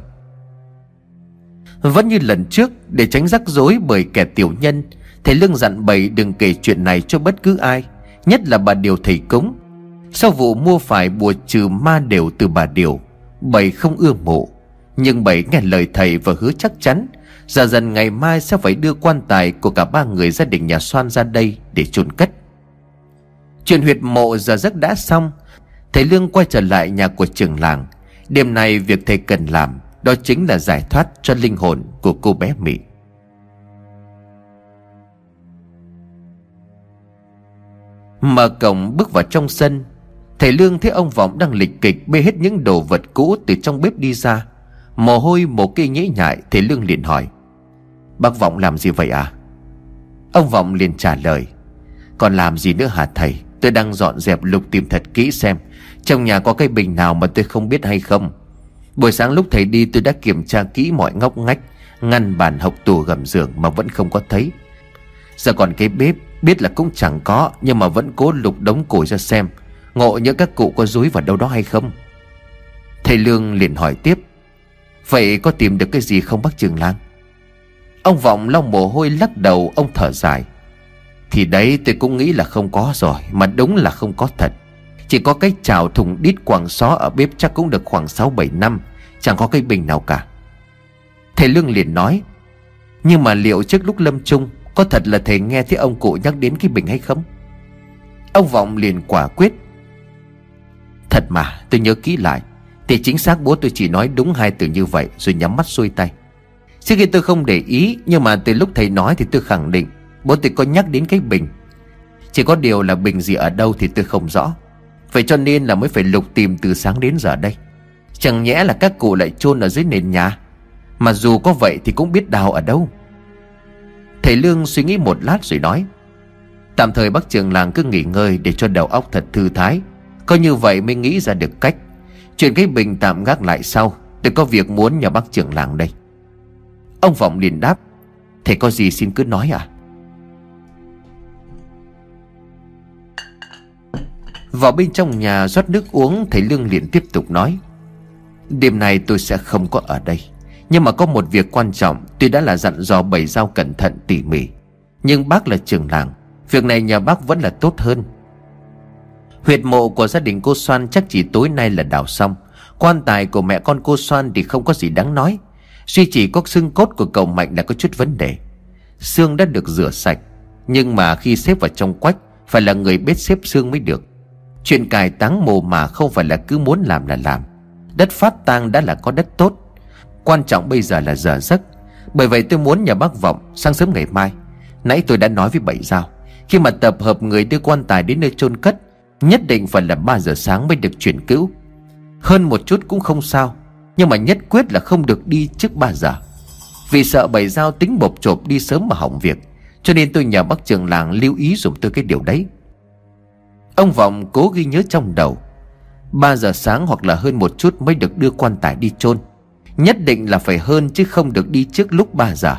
Vẫn như lần trước, Để tránh rắc rối bởi kẻ tiểu nhân, Thầy Lương dặn bảy đừng kể chuyện này cho bất cứ ai, Nhất là bà Điều thầy cúng. Sau vụ mua phải bùa trừ ma đều từ bà Điều Bảy không ưa mộ. Nhưng bảy nghe lời thầy và hứa chắc chắn Giờ dần ngày mai sẽ phải đưa quan tài của cả ba người gia đình nhà Soan ra đây để chôn cất. Chuyện huyệt mộ giờ giấc đã xong. Thầy Lương quay trở lại nhà của trường làng. Đêm nay việc thầy cần làm, Đó chính là giải thoát cho linh hồn của cô bé Mỹ Mở cổng bước vào trong sân, Thầy Lương thấy ông Vọng đang lịch kịch bê hết những đồ vật cũ từ trong bếp đi ra. Mồ hôi một cây nhễ nhại, Thầy Lương liền hỏi. Bác Vọng làm gì vậy à Ông Vọng liền trả lời, Còn làm gì nữa hả thầy? Tôi đang dọn dẹp lục tìm thật kỹ xem, Trong nhà có cái bình nào mà tôi không biết hay không. Buổi sáng lúc thầy đi tôi đã kiểm tra kỹ mọi ngóc ngách, Ngăn bàn học tủ gầm giường mà vẫn không có thấy. Giờ còn cái bếp, Biết là cũng chẳng có, Nhưng mà vẫn cố lục đống củi ra xem, Ngộ nhớ các cụ có rúi vào đâu đó hay không? Thầy Lương liền hỏi tiếp, Vậy có tìm được cái gì không bác Trường Lang? Ông Vọng lau mồ hôi lắc đầu, Ông thở dài. Thì đấy, tôi cũng nghĩ là không có rồi, Mà đúng là không có thật. Chỉ có cái chảo thùng đít quảng xó ở bếp Chắc cũng được khoảng 6-7 năm, Chẳng có cái bình nào cả. Thầy Lương liền nói, Nhưng mà liệu trước lúc lâm chung, Có thật là thầy nghe thấy ông cụ nhắc đến cái bình hay không? Ông Vọng liền quả quyết, Thật mà, tôi nhớ kỹ lại. Thì chính xác bố tôi chỉ nói đúng hai từ như vậy, Rồi nhắm mắt xuôi tay. Trước khi tôi không để ý, Nhưng mà từ lúc thầy nói thì tôi khẳng định, Bố tôi có nhắc đến cái bình. Chỉ có điều là bình gì ở đâu thì tôi không rõ. Vậy cho nên là mới phải lục tìm từ sáng đến giờ đây. Chẳng nhẽ là các cụ lại chôn ở dưới nền nhà. Mà dù có vậy thì cũng biết đào ở đâu. Thầy Lương suy nghĩ một lát rồi nói, Tạm thời bác trường làng cứ nghỉ ngơi Để cho đầu óc thật thư thái. Coi như vậy mới nghĩ ra được cách. Chuyện cái bình tạm gác lại sau, Tôi có việc muốn nhờ bác trưởng làng đây. Ông Vọng liền đáp, Thầy có gì xin cứ nói à Vào bên trong nhà rót nước uống, Thầy Lương liền tiếp tục nói, Đêm nay tôi sẽ không có ở đây, Nhưng mà có một việc quan trọng. Tuy đã là dặn dò bảy giao cẩn thận tỉ mỉ, Nhưng bác là trường làng, Việc này nhà bác vẫn là tốt hơn. Huyệt mộ của gia đình cô Soan chắc chỉ tối nay là đào xong. Quan tài của mẹ con cô Soan thì không có gì đáng nói. Duy chỉ có xương cốt của cậu Mạnh đã có chút vấn đề. Xương đã được rửa sạch, Nhưng mà khi xếp vào trong quách, Phải là người biết xếp xương mới được. Chuyện cài táng mồ mà không phải là cứ muốn làm là làm. Đất phát tang đã là có đất tốt. Quan trọng bây giờ là giờ giấc. Bởi vậy tôi muốn nhà bác vọng sang sớm ngày mai. Nãy tôi đã nói với bảy giao, Khi mà tập hợp người đưa quan tài đến nơi chôn cất, Nhất định phải là 3 giờ sáng mới được chuyển cứu. Hơn một chút cũng không sao. Nhưng mà nhất quyết là không được đi trước 3 giờ. Vì sợ bảy giao tính bộp chộp đi sớm mà hỏng việc, Cho nên tôi nhờ bác trường làng lưu ý dùm tôi cái điều đấy. Ông Vọng cố ghi nhớ trong đầu 3 giờ sáng hoặc là hơn một chút mới được đưa quan tài đi chôn. Nhất định là phải hơn chứ không được đi trước lúc 3 giờ.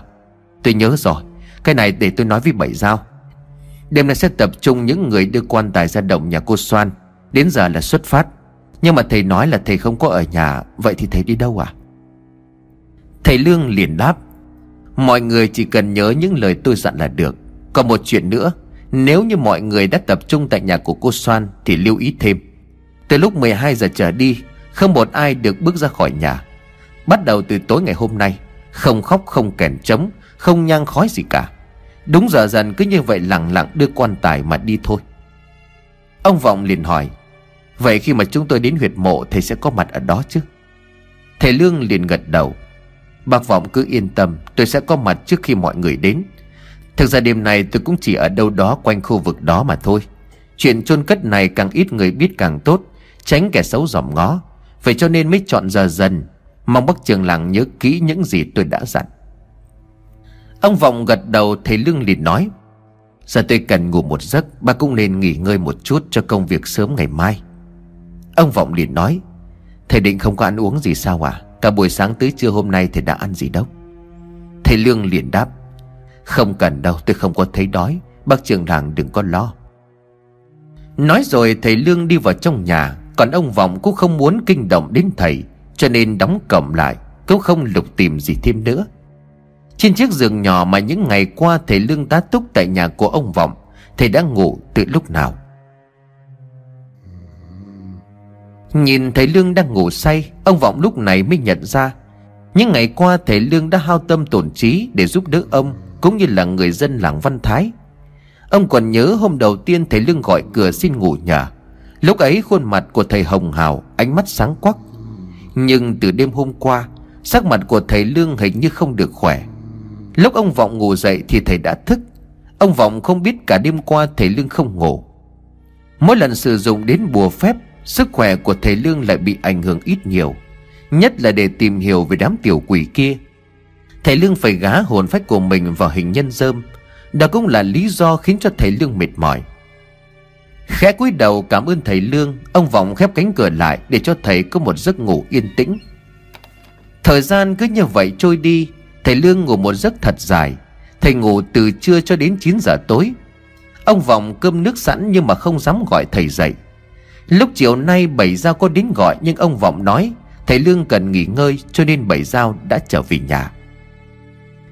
Tôi nhớ rồi, Cái này để tôi nói với bảy giao Đêm nay sẽ tập trung những người đưa quan tài ra động nhà cô Soan, Đến giờ là xuất phát. Nhưng mà thầy nói là thầy không có ở nhà, Vậy thì thầy đi đâu à? Thầy Lương liền đáp, Mọi người chỉ cần nhớ những lời tôi dặn là được. Còn một chuyện nữa, Nếu như mọi người đã tập trung tại nhà của cô Soan Thì lưu ý thêm. Từ lúc 12 giờ trở đi, Không một ai được bước ra khỏi nhà. Bắt đầu từ tối ngày hôm nay, Không khóc, không kèn trống, Không nhang khói gì cả. Đúng giờ dần cứ như vậy lặng lặng đưa quan tài mà đi thôi. Ông Vọng liền hỏi Vậy khi mà chúng tôi đến huyệt mộ Thầy sẽ có mặt ở đó chứ? Thầy Lương liền gật đầu. Bác Vọng cứ yên tâm, Tôi sẽ có mặt trước khi mọi người đến. Thực ra đêm này tôi cũng chỉ ở đâu đó Quanh khu vực đó mà thôi. Chuyện chôn cất này càng ít người biết càng tốt, Tránh kẻ xấu dòm ngó. Vậy cho nên mới chọn giờ dần, Mong bác trường làng nhớ kỹ những gì tôi đã dặn. Ông Vọng gật đầu, thầy Lương liền nói, Giờ tôi cần ngủ một giấc Bà cũng nên nghỉ ngơi một chút cho công việc sớm ngày mai. Ông Vọng liền nói, Thầy định không có ăn uống gì sao à Cả buổi sáng tới trưa hôm nay thầy đã ăn gì đâu? Thầy Lương liền đáp, Không cần đâu, tôi không có thấy đói, Bác trường làng đừng có lo. Nói rồi thầy Lương đi vào trong nhà, Còn ông Vọng cũng không muốn kinh động đến thầy, Cho nên đóng cổng lại, Cũng không lục tìm gì thêm nữa. Trên chiếc giường nhỏ mà những ngày qua thầy Lương tá túc tại nhà của ông Vọng, Thầy đã ngủ từ lúc nào? Nhìn thấy Lương đang ngủ say, Ông Vọng lúc này mới nhận ra. Những ngày qua, thầy Lương đã hao tâm tổn trí Để giúp đỡ ông, Cũng như là người dân làng Văn Thái. Ông còn nhớ hôm đầu tiên thầy Lương gọi cửa xin ngủ nhà. Lúc ấy, khuôn mặt của thầy hồng hào, Ánh mắt sáng quắc. Nhưng từ đêm hôm qua, Sắc mặt của thầy Lương hình như không được khỏe. Lúc ông Vọng ngủ dậy thì thầy đã thức. Ông Vọng không biết cả đêm qua thầy Lương không ngủ. Mỗi lần sử dụng đến bùa phép Sức khỏe của thầy Lương lại bị ảnh hưởng ít nhiều, Nhất là để tìm hiểu về đám tiểu quỷ kia. Thầy Lương phải gá hồn phách của mình vào hình nhân dơm, Đó cũng là lý do khiến cho thầy Lương mệt mỏi. Khẽ cúi đầu cảm ơn thầy Lương, Ông Vọng khép cánh cửa lại Để cho thầy có một giấc ngủ yên tĩnh. Thời gian cứ như vậy trôi đi, Thầy Lương ngủ một giấc thật dài. Thầy ngủ từ trưa cho đến 9 giờ tối. Ông vọng cơm nước sẵn nhưng mà không dám gọi thầy dậy. Lúc chiều nay bảy giao có đến gọi nhưng ông vọng nói Thầy Lương cần nghỉ ngơi cho nên bảy giao đã trở về nhà.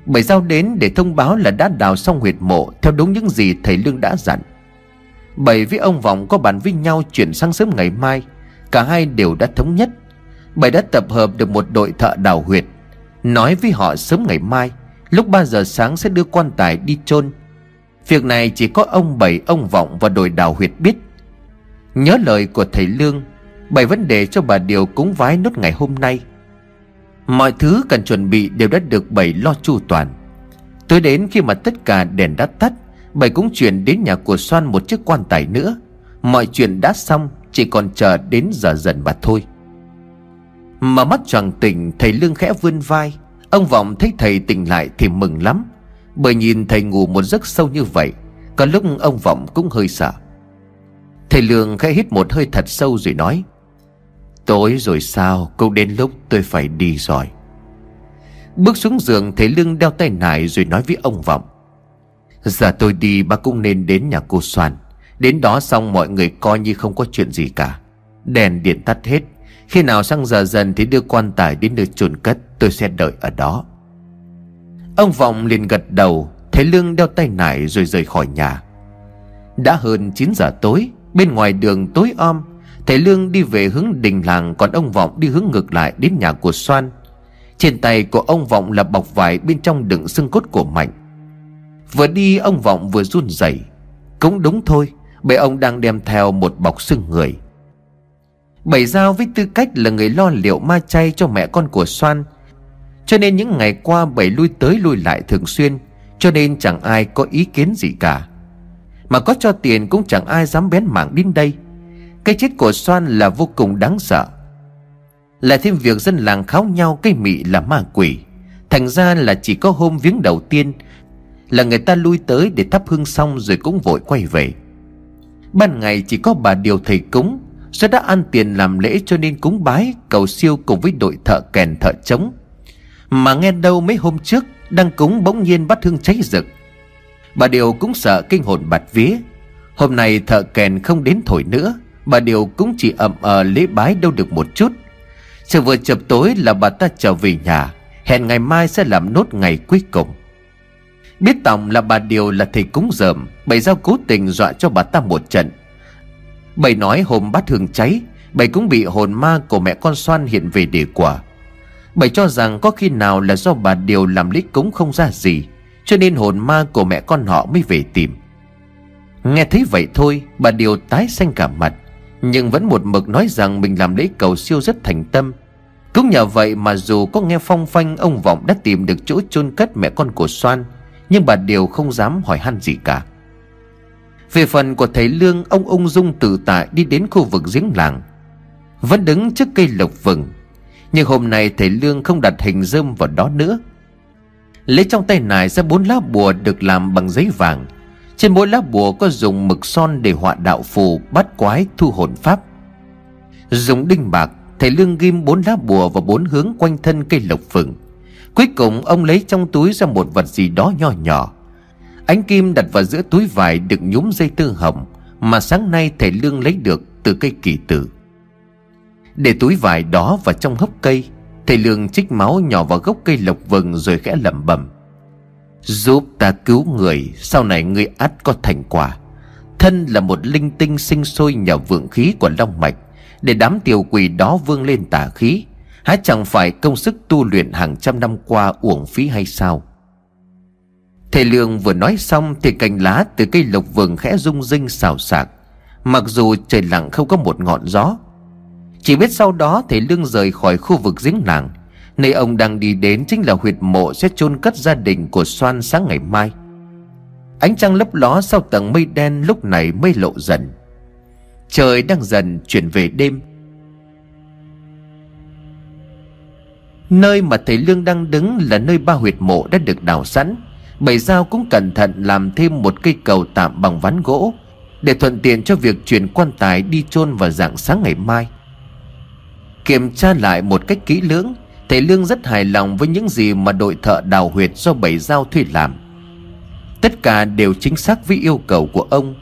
Bảy giao đến để thông báo là đã đào xong huyệt mộ Theo đúng những gì thầy Lương đã dặn. Bảy với ông Vọng có bàn với nhau chuyển sang sớm ngày mai Cả hai đều đã thống nhất. Bảy đã tập hợp được một đội thợ đào huyệt Nói với họ sớm ngày mai Lúc 3 giờ sáng sẽ đưa quan tài đi chôn. Việc này chỉ có ông Bảy, ông Vọng và đội đào huyệt biết. Nhớ lời của thầy Lương, Bảy vấn đề cho bà Điều cúng vái nốt ngày hôm nay. Mọi thứ cần chuẩn bị đều đã được Bảy lo chu toàn. Tới đến khi mà tất cả đèn đã tắt, Bảy cũng chuyển đến nhà của Soan một chiếc quan tài nữa. Mọi chuyện đã xong, Chỉ còn chờ đến giờ dần mà thôi. Mà mắt tròn tỉnh, Thầy Lương khẽ vươn vai. Ông Vọng thấy thầy tỉnh lại thì mừng lắm. Bởi nhìn thầy ngủ một giấc sâu như vậy, Có lúc ông Vọng cũng hơi sợ. Thầy Lương khẽ hít một hơi thật sâu rồi nói, Tối rồi sao Cũng đến lúc tôi phải đi rồi. Bước xuống giường, Thầy Lương đeo tay nải rồi nói với ông Vọng, Giờ tôi đi, bác cũng nên đến nhà cô Soàn. Đến đó xong mọi người coi như không có chuyện gì cả. Đèn điện tắt hết. Khi nào sang giờ dần thì đưa quan tài đến nơi chôn cất, Tôi sẽ đợi ở đó. Ông Vọng liền gật đầu. Thế Lương đeo tay nải rồi rời khỏi nhà. Đã hơn 9 giờ tối Bên ngoài đường tối om, Thầy Lương đi về hướng đình làng, Còn ông Vọng đi hướng ngược lại đến nhà của Soan. Trên tay của ông Vọng là bọc vải, Bên trong đựng xương cốt của Mạnh. Vừa đi, ông Vọng vừa run rẩy. Cũng đúng thôi Bởi ông đang đem theo một bọc xương người. Bảy Giao với tư cách là người lo liệu ma chay cho mẹ con của Soan. Cho nên những ngày qua Bảy lui tới lui lại thường xuyên, Cho nên chẳng ai có ý kiến gì cả. Mà có cho tiền cũng chẳng ai dám bén mảng đến đây. Cái chết của Soan là vô cùng đáng sợ. Lại thêm việc dân làng kháo nhau cây mị là ma quỷ. Thành ra là chỉ có hôm viếng đầu tiên Là người ta lui tới để thắp hương xong rồi cũng vội quay về. Ban ngày chỉ có bà điều thầy cúng Do đã ăn tiền làm lễ cho nên cúng bái, Cầu siêu cùng với đội thợ kèn thợ trống. Mà nghe đâu mấy hôm trước, Đang cúng bỗng nhiên bắt hương cháy rực. Bà Điều cũng sợ kinh hồn bạt vía. Hôm nay thợ kèn không đến thổi nữa, Bà Điều cũng chỉ ậm ờ lễ bái đâu được một chút. Chờ vừa chập tối là bà ta trở về nhà, Hẹn ngày mai sẽ làm nốt ngày cuối cùng. Biết tổng là bà Điều là thầy cúng dởm, Bày giao cố tình dọa cho bà ta một trận. Bày nói hôm bát hương cháy, Bày cũng bị hồn ma của mẹ con xoan hiện về để quả. Bày cho rằng có khi nào là do bà Điều làm lễ cúng không ra gì. Cho nên hồn ma của mẹ con họ mới về tìm. Nghe thấy vậy thôi, Bà Điều tái xanh cả mặt, Nhưng vẫn một mực nói rằng mình làm lễ cầu siêu rất thành tâm. Cũng nhờ vậy mà dù có nghe phong phanh, Ông Vọng đã tìm được chỗ chôn cất mẹ con của Soan, Nhưng bà Điều không dám hỏi han gì cả. Về phần của thầy Lương, Ông ung dung tự tại đi đến khu vực giếng làng, Vẫn đứng trước cây lộc vừng. Nhưng hôm nay thầy Lương không đặt hình dơm vào đó nữa. Lấy trong tay nải ra bốn lá bùa được làm bằng giấy vàng. Trên mỗi lá bùa có dùng mực son để họa đạo phù Bắt quái, thu hồn pháp. Dùng đinh bạc, Thầy Lương ghim bốn lá bùa vào bốn hướng quanh thân cây lộc phừng Cuối cùng, ông lấy trong túi ra một vật gì đó nho nhỏ. Ánh kim đặt vào giữa túi vải được nhúm dây tư hồng, Mà sáng nay thầy Lương lấy được từ cây kỳ tử. Để túi vải đó vào trong hốc cây Thầy Lương trích máu nhỏ vào gốc cây lộc vừng rồi khẽ lẩm bẩm. Giúp ta cứu người, Sau này người ắt có thành quả. Thân là một linh tinh sinh sôi nhờ vượng khí của long mạch, Để đám tiểu quỷ đó vươn lên tà khí. Há chẳng phải công sức tu luyện hàng trăm năm qua uổng phí hay sao? Thầy Lương vừa nói xong Thì cành lá từ cây lộc vừng khẽ rung rinh xào xạc. Mặc dù trời lặng không có một ngọn gió chỉ biết sau đó thầy Lương rời khỏi khu vực giếng làng Nơi ông đang đi đến chính là huyệt mộ sẽ chôn cất gia đình của Soan sáng ngày mai. Ánh trăng lấp ló sau tầng mây đen lúc này mới lộ dần. Trời đang dần chuyển về đêm. Nơi mà thầy Lương đang đứng là nơi ba huyệt mộ đã được đào sẵn. Bảy dao cũng cẩn thận làm thêm một cây cầu tạm bằng ván gỗ Để thuận tiện cho việc chuyển quan tài đi chôn vào dạng sáng ngày mai. Kiểm tra lại một cách kỹ lưỡng, Thầy Lương rất hài lòng với những gì mà đội thợ đào huyệt do Bảy Giao thuê làm. Tất cả đều chính xác với yêu cầu của ông.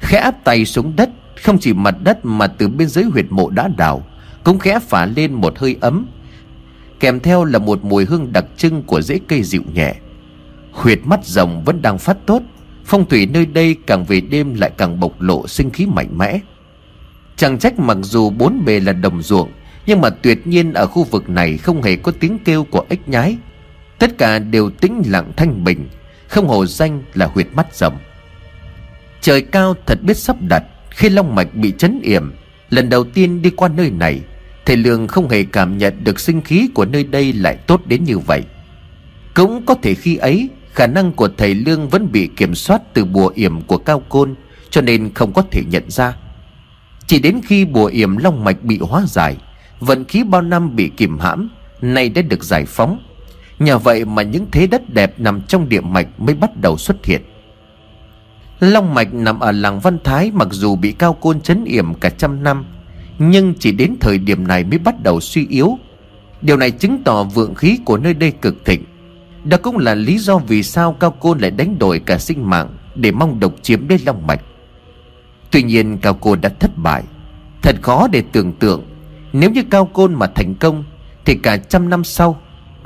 Khẽ áp tay xuống đất, Không chỉ mặt đất mà từ bên dưới huyệt mộ đã đào, Cũng khẽ phả lên một hơi ấm, Kèm theo là một mùi hương đặc trưng của rễ cây dịu nhẹ. Huyệt mắt rồng vẫn đang phát tốt, Phong thủy nơi đây càng về đêm lại càng bộc lộ sinh khí mạnh mẽ. Chẳng trách mặc dù bốn bề là đồng ruộng, Nhưng mà tuyệt nhiên ở khu vực này không hề có tiếng kêu của ếch nhái. Tất cả đều tĩnh lặng thanh bình, Không hồ danh là huyệt mắt rồng Trời cao thật biết sắp đặt, Khi long mạch bị chấn yểm, Lần đầu tiên đi qua nơi này, Thầy Lương không hề cảm nhận được sinh khí của nơi đây lại tốt đến như vậy. Cũng có thể khi ấy, Khả năng của thầy Lương vẫn bị kiểm soát từ bùa yểm của Cao Côn, Cho nên không có thể nhận ra. Chỉ đến khi bùa yểm long mạch bị hóa giải, Vận khí bao năm bị kìm hãm, Nay đã được giải phóng. Nhờ vậy mà những thế đất đẹp nằm trong địa mạch mới bắt đầu xuất hiện. Long mạch nằm ở làng Văn Thái mặc dù bị cao côn chấn yểm cả trăm năm, Nhưng chỉ đến thời điểm này mới bắt đầu suy yếu. Điều này chứng tỏ vượng khí của nơi đây cực thịnh. Đó cũng là lý do vì sao cao côn lại đánh đổi cả sinh mạng Để mong độc chiếm đến Long mạch. Tuy nhiên cao côn đã thất bại. Thật khó để tưởng tượng. Nếu như cao côn mà thành công, Thì cả trăm năm sau,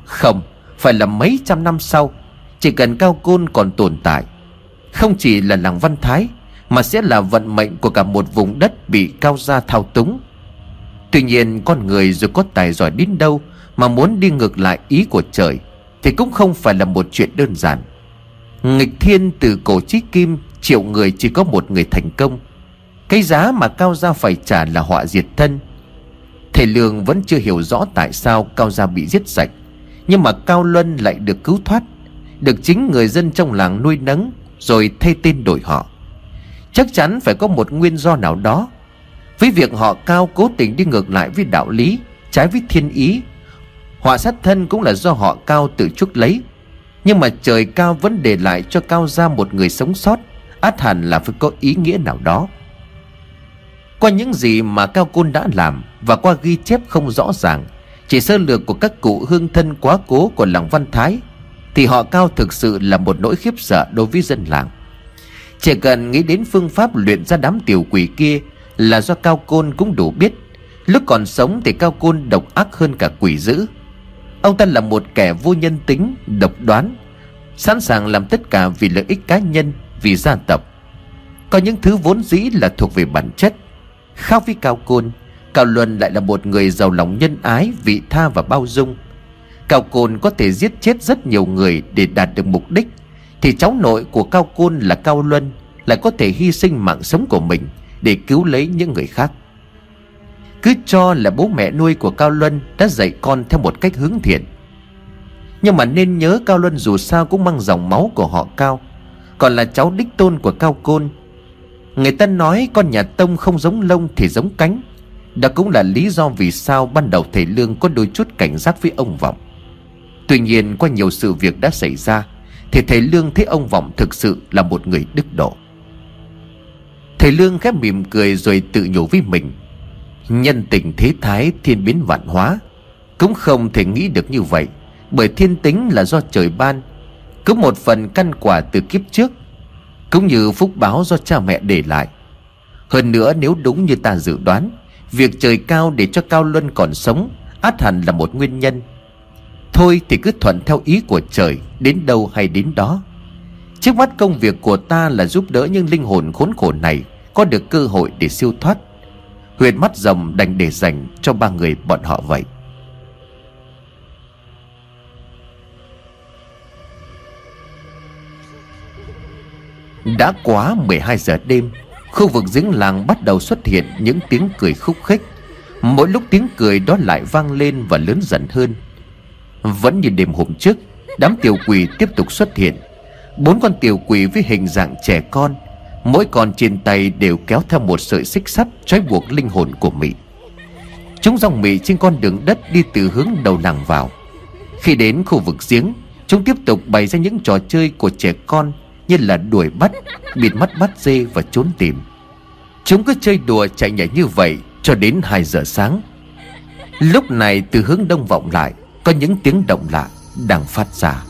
Không, Phải là mấy trăm năm sau, Chỉ cần cao côn còn tồn tại, không chỉ là làng Văn Thái, Mà sẽ là vận mệnh của cả một vùng đất bị cao gia thao túng. Tuy nhiên, con người dù có tài giỏi đến đâu Mà muốn đi ngược lại ý của trời, Thì cũng không phải là một chuyện đơn giản. Nghịch thiên từ cổ chí kim, Triệu người chỉ có một người thành công. Cái giá mà Cao Gia phải trả là họa diệt thân. Thầy Lương vẫn chưa hiểu rõ tại sao Cao Gia bị giết sạch. Nhưng mà Cao Luân lại được cứu thoát, Được chính người dân trong làng nuôi nấng, rồi thay tên đổi họ. Chắc chắn phải có một nguyên do nào đó. Với việc họ cao cố tình đi ngược lại với đạo lý, Trái với thiên ý, Họa sát thân cũng là do họ cao tự chuốc lấy. Nhưng mà trời cao vẫn để lại cho cao gia một người sống sót, Át hẳn là phải có ý nghĩa nào đó. Qua những gì mà Cao Côn đã làm Và qua ghi chép không rõ ràng Chỉ sơ lược của các cụ hương thân quá cố của làng Văn Thái thì họ cao thực sự là một nỗi khiếp sợ đối với dân làng. Chỉ cần nghĩ đến phương pháp luyện ra đám tiểu quỷ kia Là do Cao Côn cũng đủ biết. Lúc còn sống thì Cao Côn độc ác hơn cả quỷ dữ. Ông ta là một kẻ vô nhân tính, độc đoán Sẵn sàng làm tất cả vì lợi ích cá nhân, vì gia tộc. Có những thứ vốn dĩ là thuộc về bản chất Khác với Cao Côn Cao Luân lại là một người giàu lòng nhân ái, vị tha và bao dung. Cao Côn có thể giết chết rất nhiều người để đạt được mục đích Thì cháu nội của Cao Côn là Cao Luân Lại có thể hy sinh mạng sống của mình Để cứu lấy những người khác. Cứ cho là bố mẹ nuôi của Cao Luân Đã dạy con theo một cách hướng thiện. Nhưng mà nên nhớ Cao Luân dù sao cũng mang dòng máu của họ Cao Còn là cháu đích tôn của Cao Côn Người ta nói con nhà Tông không giống lông thì giống cánh. Đó cũng là lý do vì sao ban đầu thầy Lương có đôi chút cảnh giác với ông Vọng. Tuy nhiên, qua nhiều sự việc đã xảy ra, Thì thầy Lương thấy ông Vọng thực sự là một người đức độ. Thầy Lương khép mỉm cười rồi tự nhủ với mình, Nhân tình thế thái, thiên biến vạn hóa. Cũng không thể nghĩ được như vậy, Bởi thiên tính là do trời ban. Cứ một phần căn quả từ kiếp trước cũng như phúc báo do cha mẹ để lại. Hơn nữa, nếu đúng như ta dự đoán, Việc trời cao để cho Cao Luân còn sống Át hẳn là một nguyên nhân. Thôi thì cứ thuận theo ý của trời, Đến đâu hay đến đó. Trước mắt công việc của ta là giúp đỡ những linh hồn khốn khổ này Có được cơ hội để siêu thoát. Huyệt mắt rồng đành để dành cho ba người bọn họ vậy. Đã quá 12 giờ đêm, Khu vực giếng làng bắt đầu xuất hiện những tiếng cười khúc khích. Mỗi lúc tiếng cười đó lại vang lên và lớn dần hơn. Vẫn như đêm hôm trước, Đám tiểu quỷ tiếp tục xuất hiện. Bốn con tiểu quỷ với hình dạng trẻ con, Mỗi con trên tay đều kéo theo một sợi xích sắt Trói buộc linh hồn của Mỹ Chúng dòng Mỹ trên con đường đất đi từ hướng đầu làng vào. Khi đến khu vực giếng, Chúng tiếp tục bày ra những trò chơi của trẻ con như là đuổi bắt, bịt mắt bắt dê và trốn tìm. Chúng cứ chơi đùa chạy nhảy như vậy Cho đến 2 giờ sáng. Lúc này từ hướng đông vọng lại có những tiếng động lạ đang phát ra.